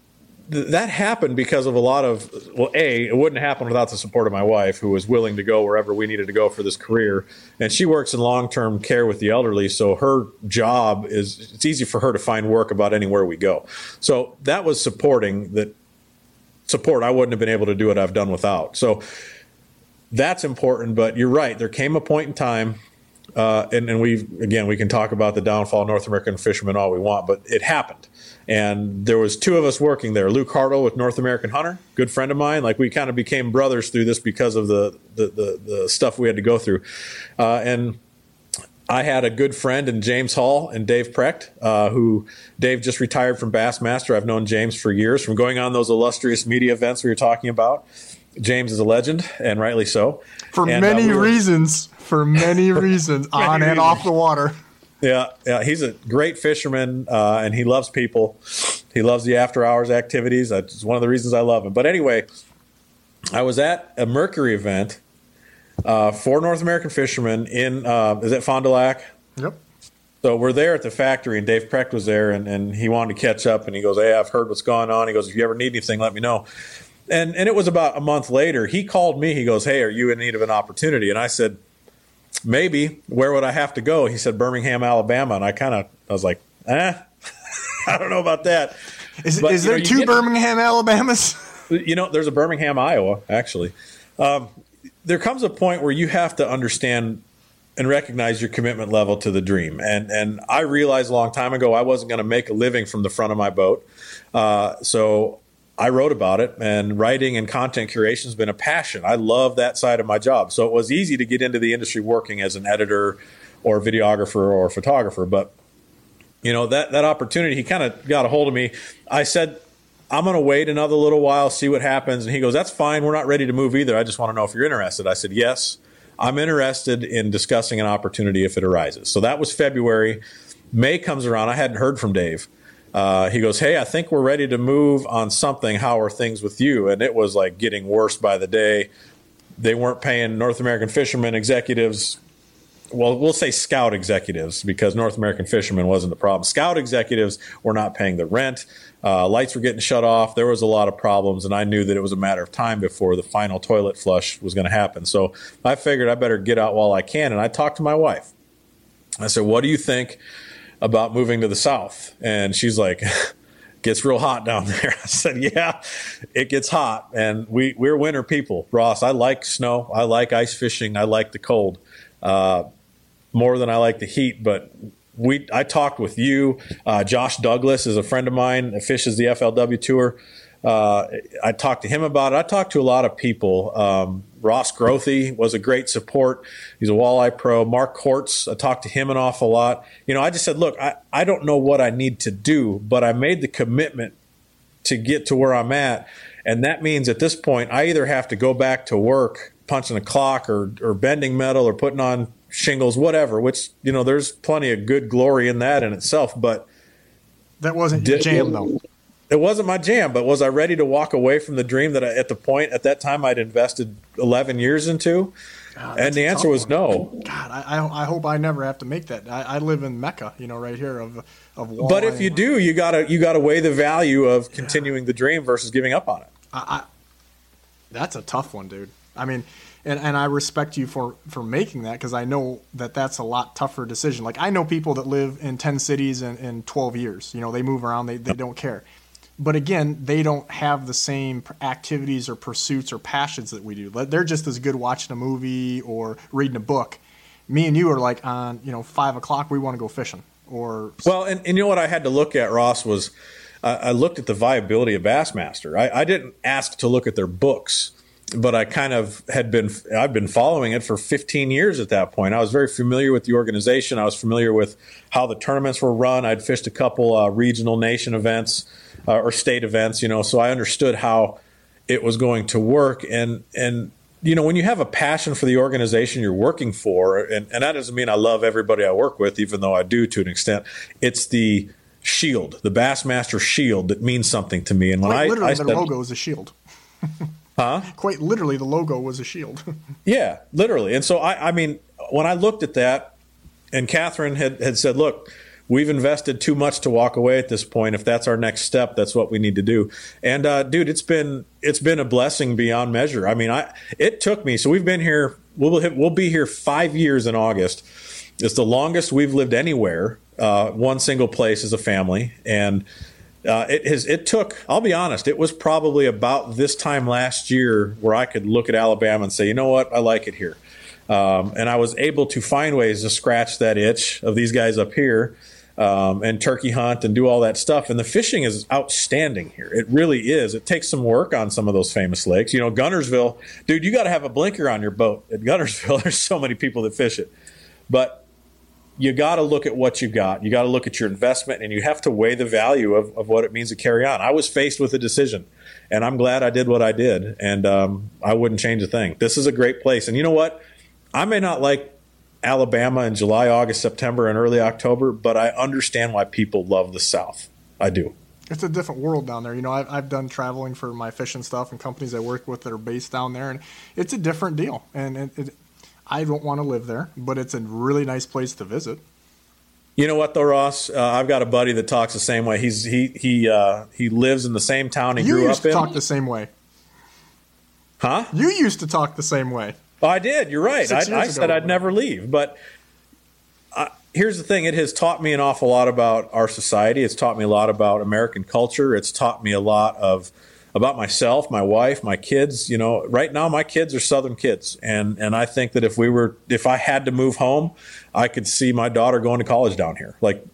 that happened because of a lot of well a it wouldn't happen without the support of my wife who was willing to go wherever we needed to go for this career. And she works in long-term care with the elderly so her job is it's easy for her to find work about anywhere we go. So that was supporting that support i wouldn't have been able to do what i've done without. So that's important but you're right. There came a point in time uh, and, and we again we can talk about the downfall of north american fishermen all we want but it happened and there was two of us working there luke hartle with north american hunter good friend of mine like we kind of became brothers through this because of the the, the, the stuff we had to go through uh, and I had a good friend in James Hall and Dave Precht, uh, who Dave just retired from Bassmaster. I've known James for years from going on those illustrious media events we were talking about. James is a legend, and rightly so. For And, uh, many we were- reasons. For many reasons, on and reasons. off the water. Yeah, yeah, he's a great fisherman, uh, and he loves people. He loves the after hours activities. That's one of the reasons I love him. But anyway, I was at a Mercury event uh, for North American fishermen in uh, is it Fond du Lac? Yep. So we're there at the factory, and Dave Precht was there, and, and he wanted to catch up. And he goes, "Hey, I've heard what's going on." He goes, "If you ever need anything, let me know." And and it was about a month later. He called me. He goes, "Hey, are you in need of an opportunity?" And I said, "Maybe. Where would I have to go?" He said, "Birmingham, Alabama." And I kind of I was like, "Eh, I don't know about that. Is, But, is you know, there two Birmingham Alabamas? you know, there's a Birmingham, Iowa, actually. Um, there comes a point where you have to understand and recognize your commitment level to the dream. And and I realized a long time ago I wasn't going to make a living from the front of my boat. Uh, so I wrote about it, and writing and content curation has been a passion. I love that side of my job. So it was easy to get into the industry working as an editor or videographer or photographer. But you know that that opportunity he kind of got a hold of me. I said i'm going to wait another little while see what happens. And he goes that's fine. We're not ready to move either. I just want to know if you're interested. I said yes. I'm interested in discussing an opportunity if it arises. So that was february. May comes around. I hadn't heard from dave uh, he goes hey i think we're ready to move on something how are things with you and it was like getting worse by the day they weren't paying north american fishermen executives well, we'll say scout executives because North American Fishermen wasn't the problem. Scout executives were not paying the rent. Uh, lights were getting shut off. There was a lot of problems, and I knew that it was a matter of time before the final toilet flush was going to happen. So I figured I better get out while I can, and I talked to my wife. I said, "What do you think about moving to the south?" And she's like. Gets real hot down there. I said, "Yeah, it gets hot, and we we're winter people, Ross. I like snow. I like ice fishing. I like the cold." Uh, more than I like the heat. But we, I talked with you. Uh, Josh Douglas is a friend of mine. that Fishes the FLW tour. Uh, I talked to him about it. I talked to a lot of people. Um, Ross Grothy was a great support. He's a walleye pro. Mark Kortz, I talked to him an awful lot. You know, I just said, look, I, I don't know what I need to do, but I made the commitment to get to where I'm at. And that means at this point, I either have to go back to work, punching a clock or, or bending metal or putting on shingles, whatever, which, you know, there's plenty of good glory in that in itself. But That wasn't your jam, though. It wasn't my jam. But was I ready to walk away from the dream that I, at the point at that time I'd invested 11 years into? God, and the answer was one. no. God, I, I, I hope I never have to make that. I, I live in Mecca, you know, right here of of walleye. But if you do, you gotta you gotta weigh the value of continuing the dream versus giving up on it. I, I, that's a tough one, dude. I mean, and, and I respect you for for making that because I know that that's a lot tougher decision. Like I know people that live in ten cities in, in twelve years. You know, they move around, they they don't care. But again, they don't have the same activities or pursuits or passions that we do. They're just as good watching a movie or reading a book. Me and you are like on, you know, five o'clock. We want to go fishing, or Well, and, and you know what I had to look at, Ross, was uh, I looked at the viability of Bassmaster. I, I didn't ask to look at their books, but I kind of had been I've been following it for 15 years at that point. I was very familiar with the organization. I was familiar with how the tournaments were run. I'd fished a couple uh, regional nation events uh, or state events, you know, so I understood how it was going to work. And and you know, when you have a passion for the organization you're working for, and, and that doesn't mean I love everybody I work with, even though I do to an extent, it's the shield, the Bassmaster shield that means something to me. And when like I, literally I their said, logo is a shield. Huh? Quite literally, the logo was a shield. yeah, literally. And so I, I mean, when I looked at that, and Catherine had, had said, look, we've invested too much to walk away at this point. If that's our next step, that's what we need to do. And uh, dude, it's been it's been a blessing beyond measure. I mean, I it took me. So we've been here. We'll we'll be here five years in August. It's the longest we've lived anywhere, uh, one single place as a family, and uh, it has. It took. I'll be honest. It was probably about this time last year where I could look at Alabama and say, you know what, I like it here, um, and I was able to find ways to scratch that itch of these guys up here. Um, and turkey hunt and do all that stuff. And the fishing is outstanding here. It really is. It takes some work on some of those famous lakes. You know, Guntersville, dude, you got to have a blinker on your boat at Guntersville. There's so many people that fish it. But you got to look at what you got. You got to look at your investment and you have to weigh the value of, of what it means to carry on. I was faced with a decision and I'm glad I did what I did. And um, I wouldn't change a thing. This is a great place. And you know what? I may not like Alabama in July, August, September, and early October, but I understand why people love the South. I do. It's a different world down there. You know, I've, I've done traveling for my fishing stuff and companies I work with that are based down there, and it's a different deal. And it, it, I don't want to live there, but it's a really nice place to visit. You know what though, Ross? Uh, I've got a buddy that talks the same way. He's he he uh, he lives in the same town he you grew used up to in. talk the same way. Huh? You used to talk the same way. I did. You're right. I, I said I'd never leave, but uh, here's the thing: it has taught me an awful lot about our society. It's taught me a lot about American culture. It's taught me a lot of about myself, my wife, my kids. You know, right now my kids are Southern kids, and and I think that if we were, if I had to move home, I could see my daughter going to college down here. Like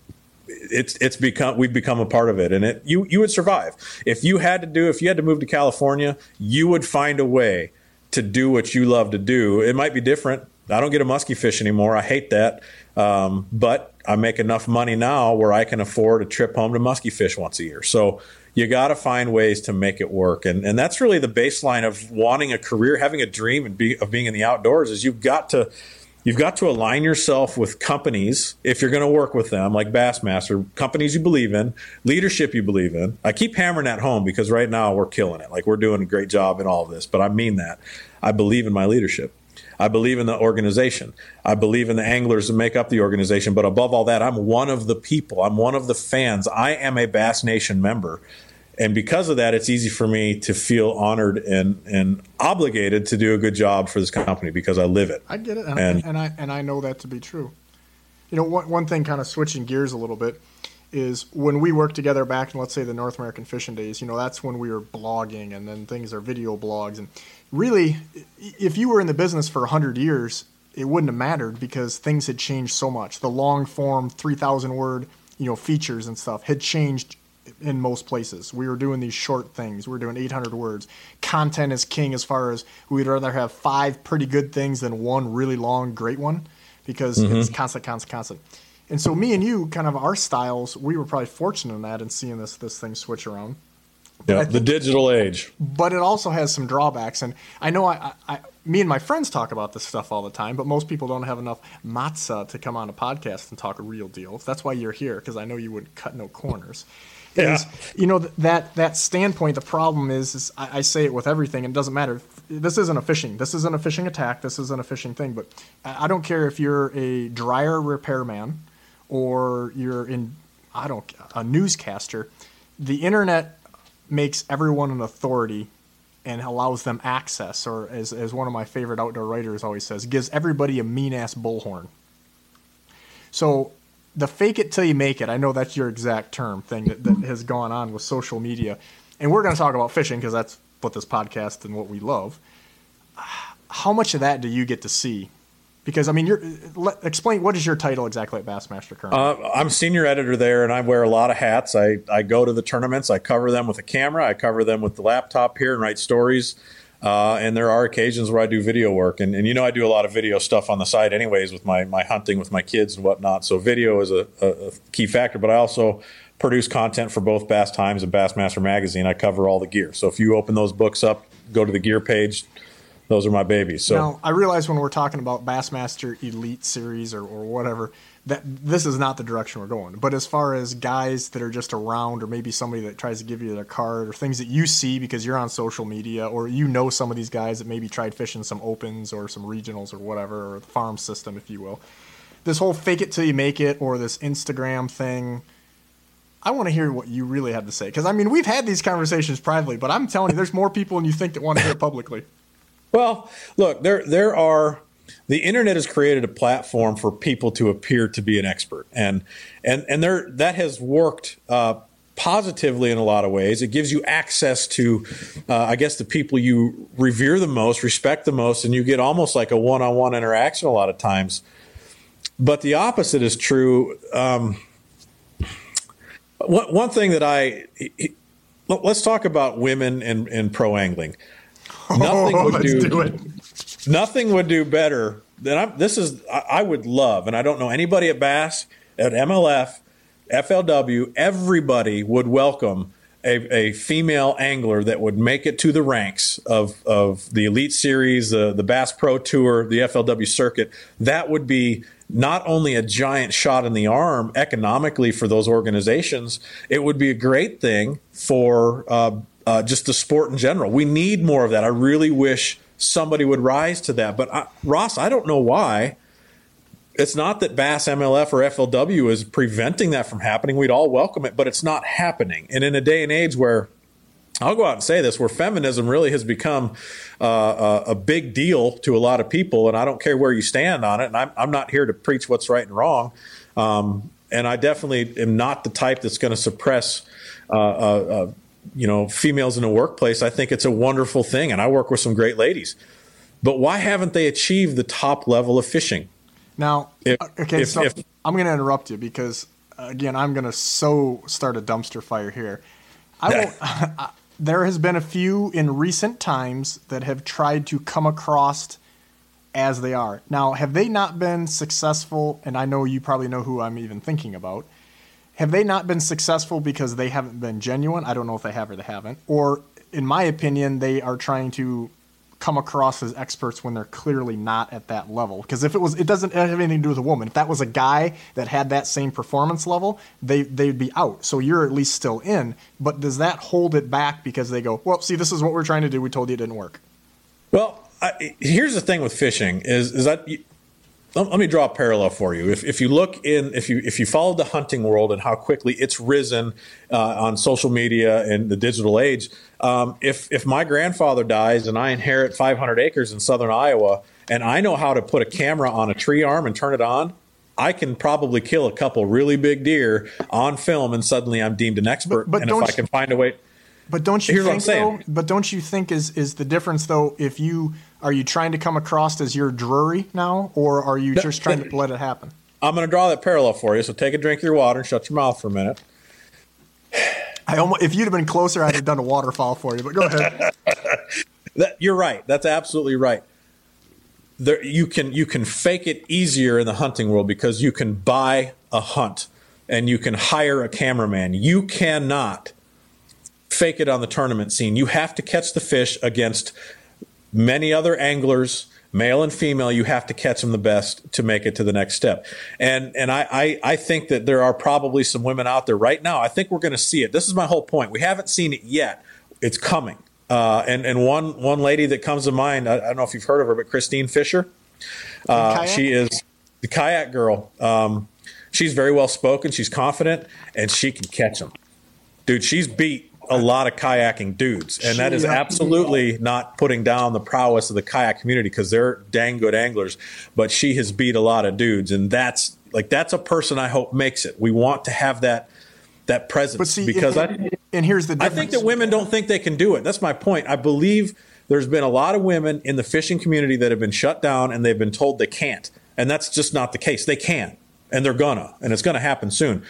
it's it's become we've become a part of it, and it you you would survive if you had to do if you had to move to California, you would find a way to do what you love to do. It might be different. I don't get a musky fish anymore. I hate that. Um, but I make enough money now where I can afford a trip home to musky fish once a year. So you got to find ways to make it work. And, and that's really the baseline of wanting a career, having a dream and be, of being in the outdoors is you've got to, you've got to align yourself with companies if you're going to work with them like Bassmaster, companies you believe in, leadership you believe in. I keep hammering that home because right now we're killing it. Like we're doing a great job in all of this, but I mean that. I believe in my leadership. I believe in the organization. I believe in the anglers that make up the organization. But above all that, I'm one of the people. I'm one of the fans. I am a Bass Nation member. And because of that, it's easy for me to feel honored and, and obligated to do a good job for this company because I live it. I get it, and, And- and I and I know that to be true. You know, one one thing, kind of switching gears a little bit, is when we worked together back in let's say the North American fishing days. You know, that's when we were blogging, and then things are video blogs, and really, if you were in the business for hundred years, it wouldn't have mattered because things had changed so much. The long form, three thousand word, you know, features and stuff had changed in most places. We were doing these short things. We were doing 800 words. Content is king as far as we'd rather have five pretty good things than one really long great one because it's mm-hmm. constant, constant, constant. And so me and you, kind of our styles, we were probably fortunate in that and seeing this this thing switch around. Yeah, I the digital age. But it also has some drawbacks, and I know I, I, I, me and my friends talk about this stuff all the time. But most people don't have enough matzah to come on a podcast and talk a real deal. That's why you're here because I know you wouldn't cut no corners. Yeah. You know that that standpoint. The problem is, is I, I say it with everything, and it doesn't matter. This isn't a fishing. This isn't a fishing attack. This isn't a fishing thing. But I, I don't care if you're a dryer repairman or you're in I don't a newscaster. The internet makes everyone an authority and allows them access, or as, as one of my favorite outdoor writers always says, gives everybody a mean ass bullhorn. So the fake it till you make it, I know that's your exact term thing that, that has gone on with social media. And we're going to talk about fishing because that's what this podcast and what we love. How much of that do you get to see? Because I mean, you're let, explain what is your title exactly at Bassmaster currently? Uh, I'm senior editor there, and I wear a lot of hats. I, I go to the tournaments. I cover them with a camera. I cover them with the laptop here and write stories. Uh, and there are occasions where I do video work, and, and you know I do a lot of video stuff on the side, anyways, with my my hunting with my kids and whatnot. So video is a, a, key factor. But I also produce content for both Bass Times and Bassmaster Magazine. I cover all the gear. So if you open those books up, go to the gear page. Those are my babies. So Now, I realize when we're talking about Bassmaster Elite Series or, or whatever, that this is not the direction we're going. But as far as guys that are just around, or maybe somebody that tries to give you their card, or things that you see because you're on social media, or you know some of these guys that maybe tried fishing some opens or some regionals or whatever, or the farm system, if you will. This whole fake it till you make it, or this Instagram thing. I want to hear what you really have to say because I mean we've had these conversations privately, but I'm telling you, there's more people than you think that want to hear publicly. Well, look, there there are the internet has created a platform for people to appear to be an expert, and and and there that has worked uh, positively in a lot of ways. It gives you access to, uh, I guess, the people you revere the most, respect the most, and you get almost like a one-on-one interaction a lot of times. But the opposite is true. Um, one, one thing that I let's talk about women and, and pro angling. Nothing Oh, would let's do, do it. Nothing would do better than I'm, this is I, I would love, and I don't know anybody at Bass, at MLF, FLW, everybody would welcome a, a female angler that would make it to the ranks of, of the Elite Series, uh, the Bass Pro Tour, the FLW circuit. That would be not only a giant shot in the arm economically for those organizations, it would be a great thing for uh, uh, just the sport in general. We need more of that. I really wish somebody would rise to that. But I, Ross, I don't know why. It's not that Bass MLF or FLW is preventing that from happening. We'd all welcome it, but it's not happening. And in a day and age where I'll go out and say this, where feminism really has become uh, a, a, big deal to a lot of people, and I don't care where you stand on it. And I'm, I'm not here to preach what's right and wrong. Um, and I definitely am not the type that's going to suppress, uh, uh, uh, you know, females in the workplace. I think it's a wonderful thing, and I work with some great ladies. But why haven't they achieved the top level of fishing? Now, If- okay, if- so if- I'm going to interrupt you because again, I'm going to so start a dumpster fire here. I won't. there has been a few in recent times that have tried to come across as they are. Now, have they not been successful? And I know you probably know who I'm even thinking about. Have they not been successful because they haven't been genuine? I don't know if they have or they haven't. Or, in my opinion, they are trying to come across as experts when they're clearly not at that level. Because if it was, it doesn't have anything to do with a woman. If that was a guy that had that same performance level, they they'd be out. So you're at least still in. But does that hold it back because they go, well, see, this is what we're trying to do. We told you it didn't work. Well, I, here's the thing with fishing is is that let, let me draw a parallel for you. If, if you look in, if you if you follow the hunting world and how quickly it's risen uh, on social media and the digital age, um, if if my grandfather dies and I inherit 500 acres in southern Iowa and I know how to put a camera on a tree arm and turn it on, I can probably kill a couple really big deer on film, and suddenly I'm deemed an expert. But- but and if don't I can find a way, But don't you Here's what think I'm saying. though? But don't you think is is the difference though? If you are you trying to come across as you're Drury now, or are you just trying to let it happen? I'm going to draw that parallel for you. So take a drink of your water and shut your mouth for a minute. I almost, if you'd have been closer, I'd have done a waterfall for you. But go ahead. That, you're right. That's absolutely right. There, you can you can fake it easier in the hunting world because you can buy a hunt and you can hire a cameraman. You cannot fake it on the tournament scene. You have to catch the fish against many other anglers, male and female. You have to catch them the best to make it to the next step. And and I I, I think that there are probably some women out there right now. I think we're going to see it. This is my whole point. We haven't seen it yet. It's coming. Uh, and and one one lady that comes to mind. I, I don't know if you've heard of her, but Kristine Fischer. Uh, she is the kayak girl. Um, she's very well spoken. She's confident, and she can catch them. Dude, she's beat a lot of kayaking dudes, and that is absolutely not putting down the prowess of the kayak community because they're dang good anglers. But she has beat a lot of dudes, and that's like that's a person I hope makes it. We want to have that that presence But see, because and, I and here's the I think that women don't think they can do it. That's my point. I believe there's been a lot of women in the fishing community that have been shut down and they've been told they can't. And that's just not the case. They can. And they're gonna. And it's gonna happen soon.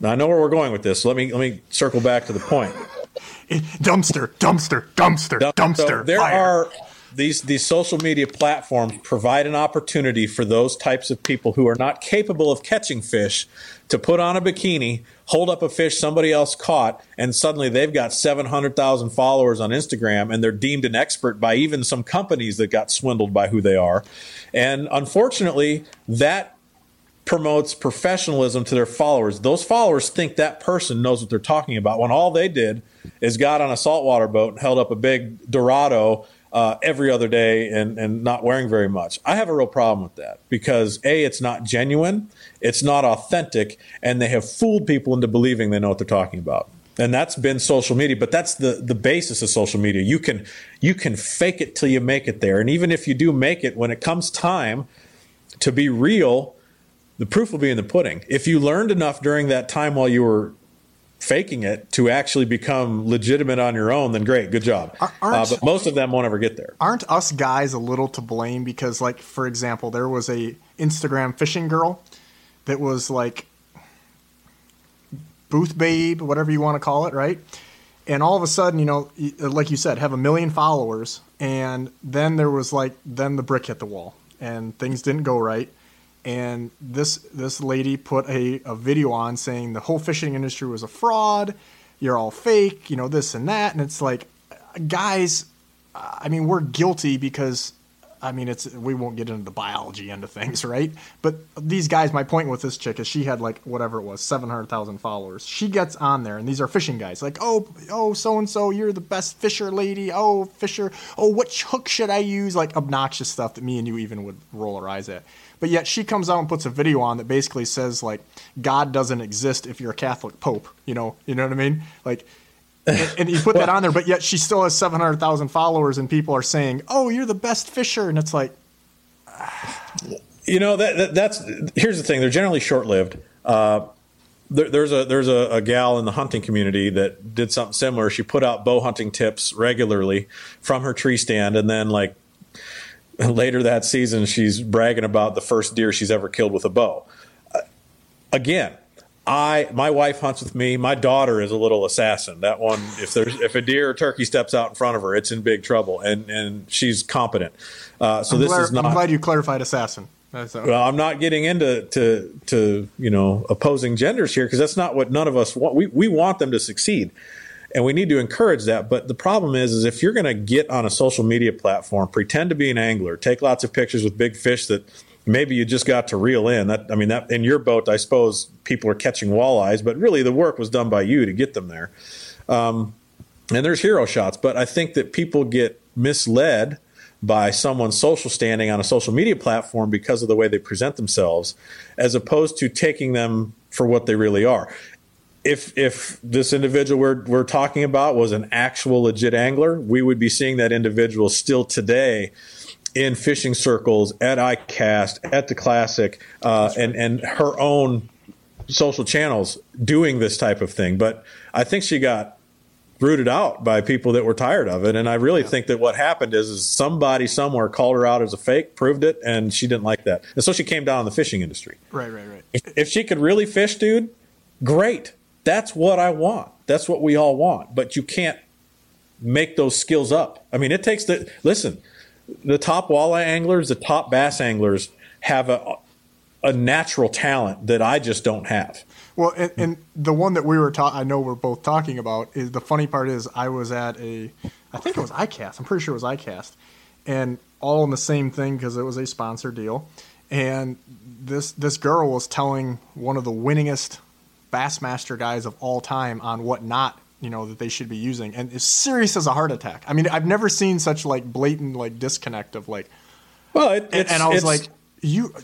Now I know where we're going with this. So let me let me circle back to the point. dumpster, dumpster, dumpster, dumpster. So there fire. are these these social media platforms provide an opportunity for those types of people who are not capable of catching fish to put on a bikini, hold up a fish somebody else caught, and suddenly they've got 700,000 followers on Instagram and they're deemed an expert by even some companies that got swindled by who they are. And unfortunately, that promotes professionalism to their followers. Those followers think that person knows what they're talking about when all they did is got on a saltwater boat and held up a big Dorado uh, every other day and, and not wearing very much. I have a real problem with that because A, it's not genuine, it's not authentic, and they have fooled people into believing they know what they're talking about. And that's been social media, but that's the, the basis of social media. You can you can fake it till you make it there. And even if you do make it, when it comes time to be real, the proof will be in the pudding. If you learned enough during that time while you were faking it to actually become legitimate on your own, then great, good job. Uh, but most of them won't ever get there. Aren't us guys a little to blame because, like, for example, there was a Instagram fishing girl that was like booth babe, whatever you want to call it, right? And all of a sudden, you know, like you said, have a million followers, and then there was like, then the brick hit the wall, and things didn't go right and this this lady put a, a video on saying the whole fishing industry was a fraud you're all fake you know this and that and it's like guys i mean we're guilty because I mean, it's we won't get into the biology end of things, right? But these guys, my point with this chick is she had like whatever it was, seven hundred thousand followers. She gets on there, and these are fishing guys, like, oh, oh, so and so, you're the best fisher lady. Oh, fisher. Oh, which hook should I use? Like obnoxious stuff that me and you even would roll our eyes at. But yet she comes out and puts a video on that basically says like God doesn't exist if you're a Catholic Pope. You know, you know what I mean? Like, and, and you put that on there, but yet she still has seven hundred thousand followers, and people are saying, "Oh, you're the best fisher," and it's like, you know, that, that that's here's the thing: they're generally short lived. Uh, there, there's a there's a, a, gal in the hunting community that did something similar. She put out bow hunting tips regularly from her tree stand, and then like later that season, she's bragging about the first deer she's ever killed with a bow. Uh, again, I my wife hunts with me. My daughter is a little assassin. That one, if there's if a deer or turkey steps out in front of her, it's in big trouble, and and she's competent. Uh, so I'm this glad, is not. I'm glad you clarified assassin. Well, I'm not getting into to to you know opposing genders here because that's not what none of us want. We we want them to succeed and we need to encourage that. But the problem is, is if you're going to get on a social media platform, pretend to be an angler, take lots of pictures with big fish that maybe you just got to reel in. That I mean, that in your boat, I suppose people are catching walleyes, but really the work was done by you to get them there. Um, and there's hero shots, but I think that people get misled by someone's social standing on a social media platform because of the way they present themselves, as opposed to taking them for what they really are if if this individual we're we're talking about was an actual legit angler, we would be seeing that individual still today in fishing circles at ICAST, at the Classic, uh, and and her own social channels doing this type of thing. But I think she got rooted out by people that were tired of it. And I really yeah. think that what happened is, is somebody somewhere called her out as a fake, proved it, and she didn't like that. And so she came down in the fishing industry. Right, right, right. If, if she could really fish, dude, great. That's what I want. That's what we all want. But you can't make those skills up. I mean, it takes the listen. The top walleye anglers, the top bass anglers have a a natural talent that I just don't have. Well, and, and the one that we were talking, I know we're both talking about is the funny part is I was at a, I think it was ICAST. I'm pretty sure it was ICAST, and all in the same thing because it was a sponsor deal. And this this girl was telling one of the winningest Bassmaster guys of all time on what not you know that they should be using, and as serious as a heart attack. I mean, I've never seen such like blatant like disconnect of like. Well, it, and, and, I was like, you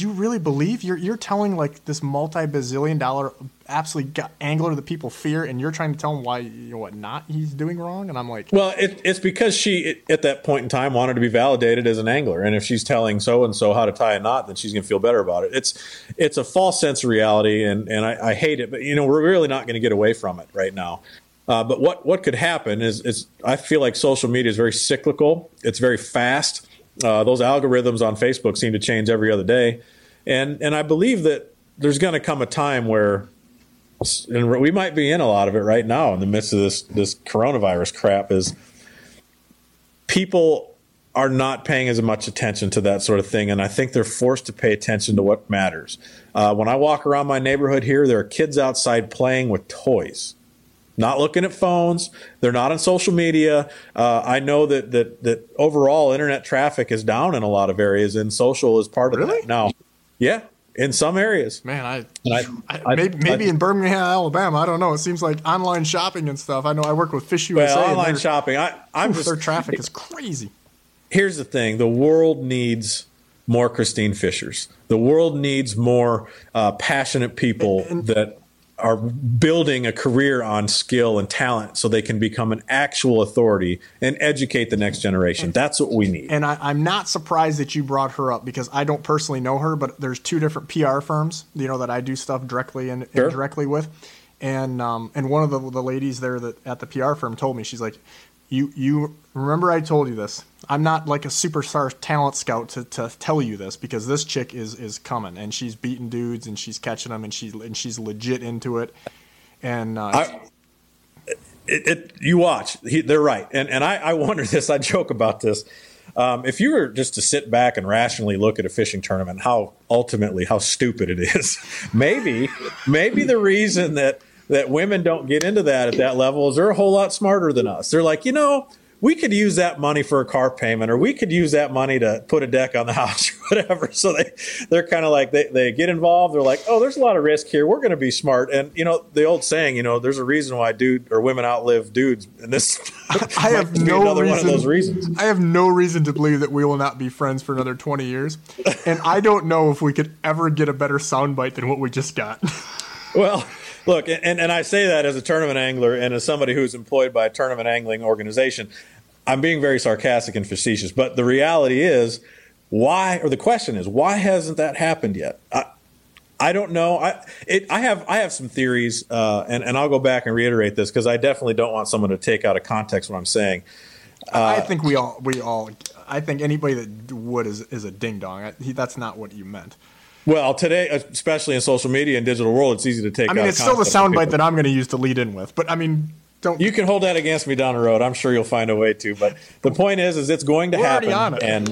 you really believe you're you're telling like this multi bazillion dollar absolutely angler that people fear, and you're trying to tell him why you know what not he's doing wrong? And I'm like, well, it, it's because she at that point in time wanted to be validated as an angler, and if she's telling so and so how to tie a knot, then she's to feel better about it. It's it's a false sense of reality, and and I, I hate it, but you know we're really not going to get away from it right now. Uh, but what what could happen is is I feel like social media is very cyclical. It's very fast. Uh, those algorithms on Facebook seem to change every other day, and and I believe that there's going to come a time where, and we might be in a lot of it right now in the midst of this this coronavirus crap. Is people are not paying as much attention to that sort of thing, and I think they're forced to pay attention to what matters. Uh, when I walk around my neighborhood here, there are kids outside playing with toys not looking at phones. They're not on social media. Uh, I know that, that that overall internet traffic is down in a lot of areas, and social is part of really? that now. Yeah, in some areas. Man, I, I, I, I maybe, maybe I, in Birmingham, Alabama. I don't know. It seems like online shopping and stuff. I know I work with Fish USA. well, online shopping. I, I'm oof, just their traffic is crazy. Here's the thing: the world needs more Kristine Fischers. The world needs more uh, passionate people and, and, that are building a career on skill and talent so they can become an actual authority and educate the next generation. That's what we need. And I, am not surprised that you brought her up because I don't personally know her, but there's two different PR firms, you know, that I do stuff directly and sure. indirectly with. And um, and one of the, the ladies there that at the PR firm told me she's like, you you remember I told you this. I'm not like a superstar talent scout to, to tell you this because this chick is is coming and she's beating dudes and she's catching them and she's and she's legit into it. And uh, I, it, it, you watch, he, they're right. And and I, I wonder this. I joke about this. Um, if you were just to sit back and rationally look at a fishing tournament, how ultimately how stupid it is, maybe maybe the reason that that women don't get into that at that level is they're a whole lot smarter than us. They're like, you know, we could use that money for a car payment or we could use that money to put a deck on the house or whatever. So they, they're kind of like, they, they get involved. They're like, oh, there's a lot of risk here. We're going to be smart. And, you know, the old saying, you know, there's a reason why dude or women outlive dudes. And this, I have no reason, reasons. I have no reason to believe that we will not be friends for another 20 years. And I don't know if we could ever get a better soundbite than what we just got. well, Look, and, and I say that as a tournament angler and as somebody who's employed by a tournament angling organization. I'm being very sarcastic and facetious, but the reality is, why, or the question is, why hasn't that happened yet? I, I don't know. I it, I have I have some theories, uh, and and I'll go back and reiterate this because I definitely don't want someone to take out of context what I'm saying. Uh, I think we all we all I think anybody that would is is a ding dong. That's not what you meant. Well, today, especially in social media and digital world, it's easy to take. I mean, it's still the soundbite that I'm going to use to lead in with, but I mean, don't. You can hold that against me down the road. I'm sure you'll find a way to. But the point is, is it's going to We're happen, it. and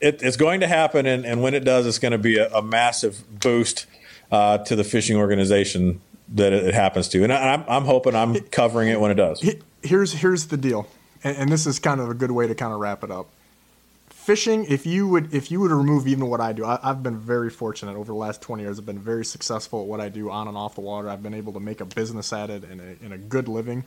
it, it's going to happen, and, and when it does, it's going to be a, a massive boost uh, to the fishing organization that it, it happens to. And I, am I'm hoping I'm covering it when it does. Here's here's the deal, and, and this is kind of a good way to kind of wrap it up fishing if you would if you would remove even what i do I, have been very fortunate over the last 20 years. I've been very successful at what i do on and off the water. I've been able to make a business at it and a, and a good living.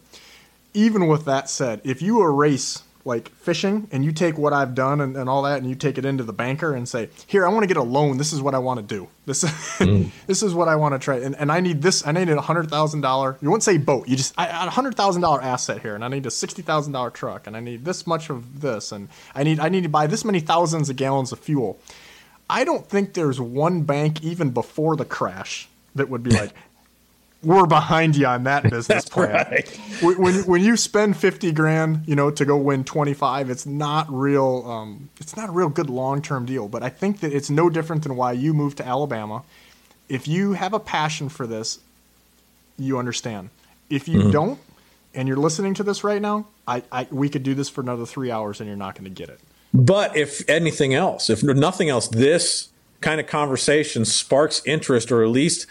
Even with that said if you erase like fishing and you take what I've done and, and all that and you take it into the banker and say, here, I want to get a loan. This is what I want to do. This, mm. this is what I want to try. And, and I need this, I need a hundred thousand dollar, you wouldn't say boat. You just, I, a hundred thousand dollar asset here and I need a $60,000 truck and I need this much of this. And I need, I need to buy this many thousands of gallons of fuel. I don't think there's one bank even before the crash that would be like, we're behind you on that business plan. Right. When when you spend fifty grand, you know, to go win twenty five, it's not real. Um, it's not a real good long term deal. But I think that it's no different than why you moved to Alabama. If you have a passion for this, you understand. If you mm-hmm. don't, and you're listening to this right now, I, I we could do this for another three hours, and you're not going to get it. But if anything else, if nothing else, this kind of conversation sparks interest, or at least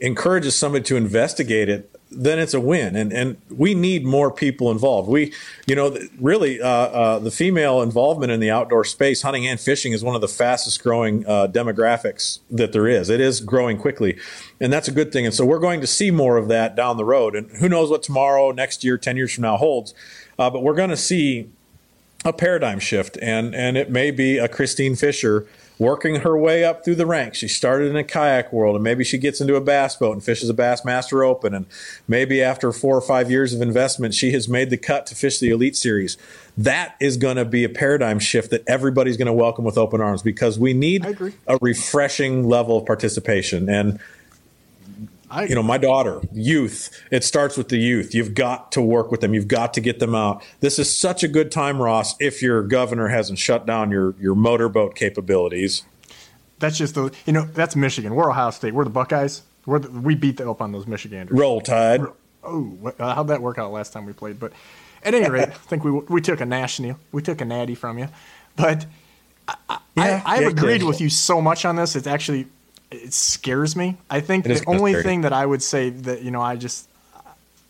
encourages somebody to investigate it, then it's a win. And and we need more people involved. We, you know, really, uh, uh, the female involvement in the outdoor space, hunting and fishing, is one of the fastest growing uh, demographics that there is. It is growing quickly, and that's a good thing. And so we're going to see more of that down the road. And who knows what tomorrow, next year, ten years from now holds. Uh, but we're going to see a paradigm shift, and and it may be a Kristine Fischer working her way up through the ranks. She started in a kayak world, and maybe she gets into a bass boat and fishes a Bassmaster Open. And maybe after four or five years of investment, she has made the cut to fish the Elite Series. That is going to be a paradigm shift that everybody's going to welcome with open arms because we need a refreshing level of participation. And I, you know, my daughter, youth, it starts with the youth. You've got to work with them. You've got to get them out. This is such a good time, Ross, if your governor hasn't shut down your, your motorboat capabilities. That's just the, you know, that's Michigan. We're Ohio State. We're the Buckeyes. We're the, we beat the, up on those Michiganders. Roll Tide. Oh, how'd that work out last time we played? But at any rate, I think we, we took a national, we took a natty from you. But I, yeah, I, have yeah, agreed yeah. with you so much on this. It's actually it scares me. I think the only scary. thing that I would say that you know I just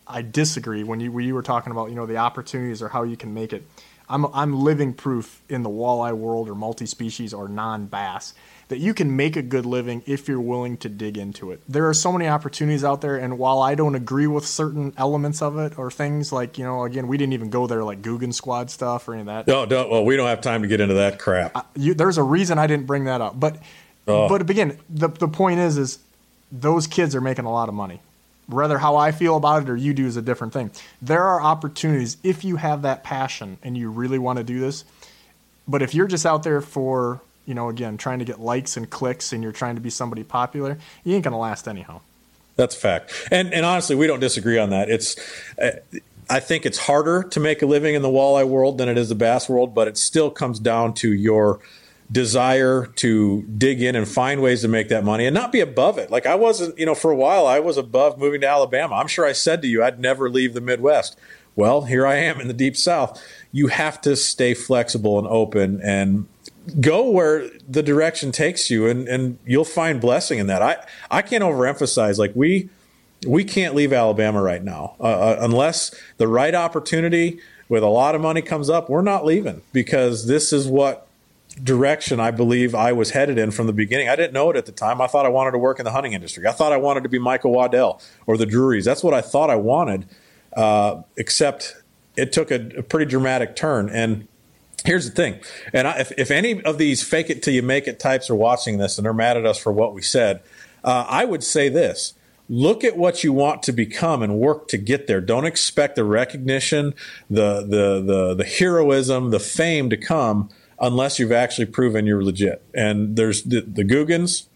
I disagree when you when you were talking about you know the opportunities or how you can make it. I'm I'm living proof in the walleye world or multi-species or non-bass that you can make a good living if you're willing to dig into it. There are so many opportunities out there, and while I don't agree with certain elements of it or things like you know, again, we didn't even go there like Googan Squad stuff or any of that. No, don't. Well, we don't have time to get into that crap. Uh, you, there's a reason I didn't bring that up, but oh. but again, the the point is is those kids are making a lot of money. Whether how I feel about it or you do is a different thing. There are opportunities if you have that passion and you really want to do this. But if you're just out there for you know, again, trying to get likes and clicks and you're trying to be somebody popular, you ain't going to last anyhow. That's a fact. And and honestly, we don't disagree on that. It's uh, I think it's harder to make a living in the walleye world than it is the bass world, but it still comes down to your desire to dig in and find ways to make that money and not be above it. Like I wasn't, you know, for a while I was above moving to Alabama. I'm sure I said to you I'd never leave the Midwest. Well, here I am in the deep south. You have to stay flexible and open and go where the direction takes you and, and you'll find blessing in that. I, I can't overemphasize like we we can't leave Alabama right now uh, uh, unless the right opportunity with a lot of money comes up. We're not leaving because this is what direction I believe I was headed in from the beginning. I didn't know it at the time. I thought I wanted to work in the hunting industry. I thought I wanted to be Michael Waddell or the Drurys. That's what I thought I wanted. Uh, except it took a, a pretty dramatic turn and here's the thing and I, if, if any of these fake it till you make it types are watching this and they're mad at us for what we said uh, i would say this look at what you want to become and work to get there don't expect the recognition the the the, the heroism the fame to come unless you've actually proven you're legit. And there's the, the Googans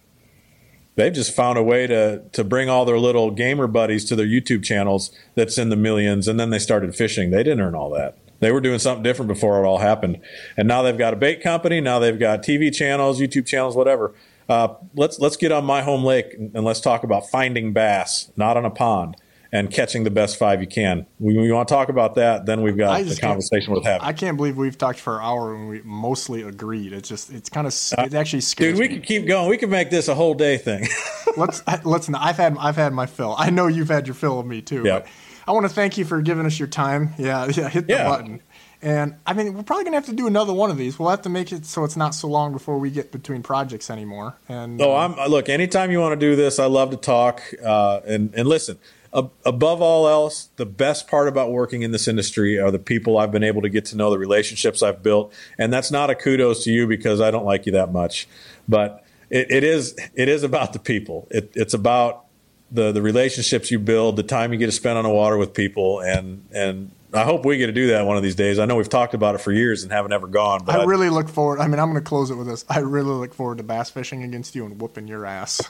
they've just found a way to to bring all their little gamer buddies to their youtube channels that's in the millions and then they started fishing. They didn't earn all that. They were doing something different before it all happened, and now they've got a bait company. Now they've got TV channels, YouTube channels, whatever. Uh, let's let's get on my home lake and let's talk about finding bass, not on a pond, and catching the best five you can. We, we want to talk about that, then we've got the conversation with having. I can't believe we've talked for an hour and we mostly agreed. It's just it's kind of it actually scares Dude, we me. could keep going. We could make this a whole day thing. let's let's. I've had I've had my fill. I know you've had your fill of me too. Yeah. I want to thank you for giving us your time. Yeah, yeah, hit the yeah. button. And I mean, we're probably gonna have to do another one of these. We'll have to make it so it's not so long before we get between projects anymore. And oh, I'm look. Anytime you want to do this, I love to talk. Uh, and and listen, above all else, the best part about working in this industry are the people I've been able to get to know, the relationships I've built. And that's not a kudos to you because I don't like you that much, but it, it is it is about the people. It, it's about the the relationships you build, the time you get to spend on the water with people, and and I hope we get to do that one of these days. I know we've talked about it for years and haven't ever gone. But I really look forward. I mean, I'm going to close it with this. I really look forward to bass fishing against you and whooping your ass.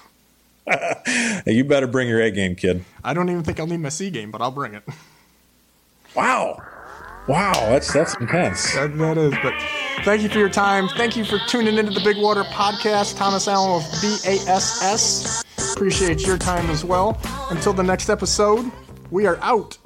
You better bring your A game, kid. I don't even think I'll need my C game, but I'll bring it. Wow. Wow, that's that's intense. That, that is, but thank you for your time. Thank you for tuning into the Big Water Podcast. Thomas Allen with BASS. Appreciate your time as well. Until the next episode, we are out.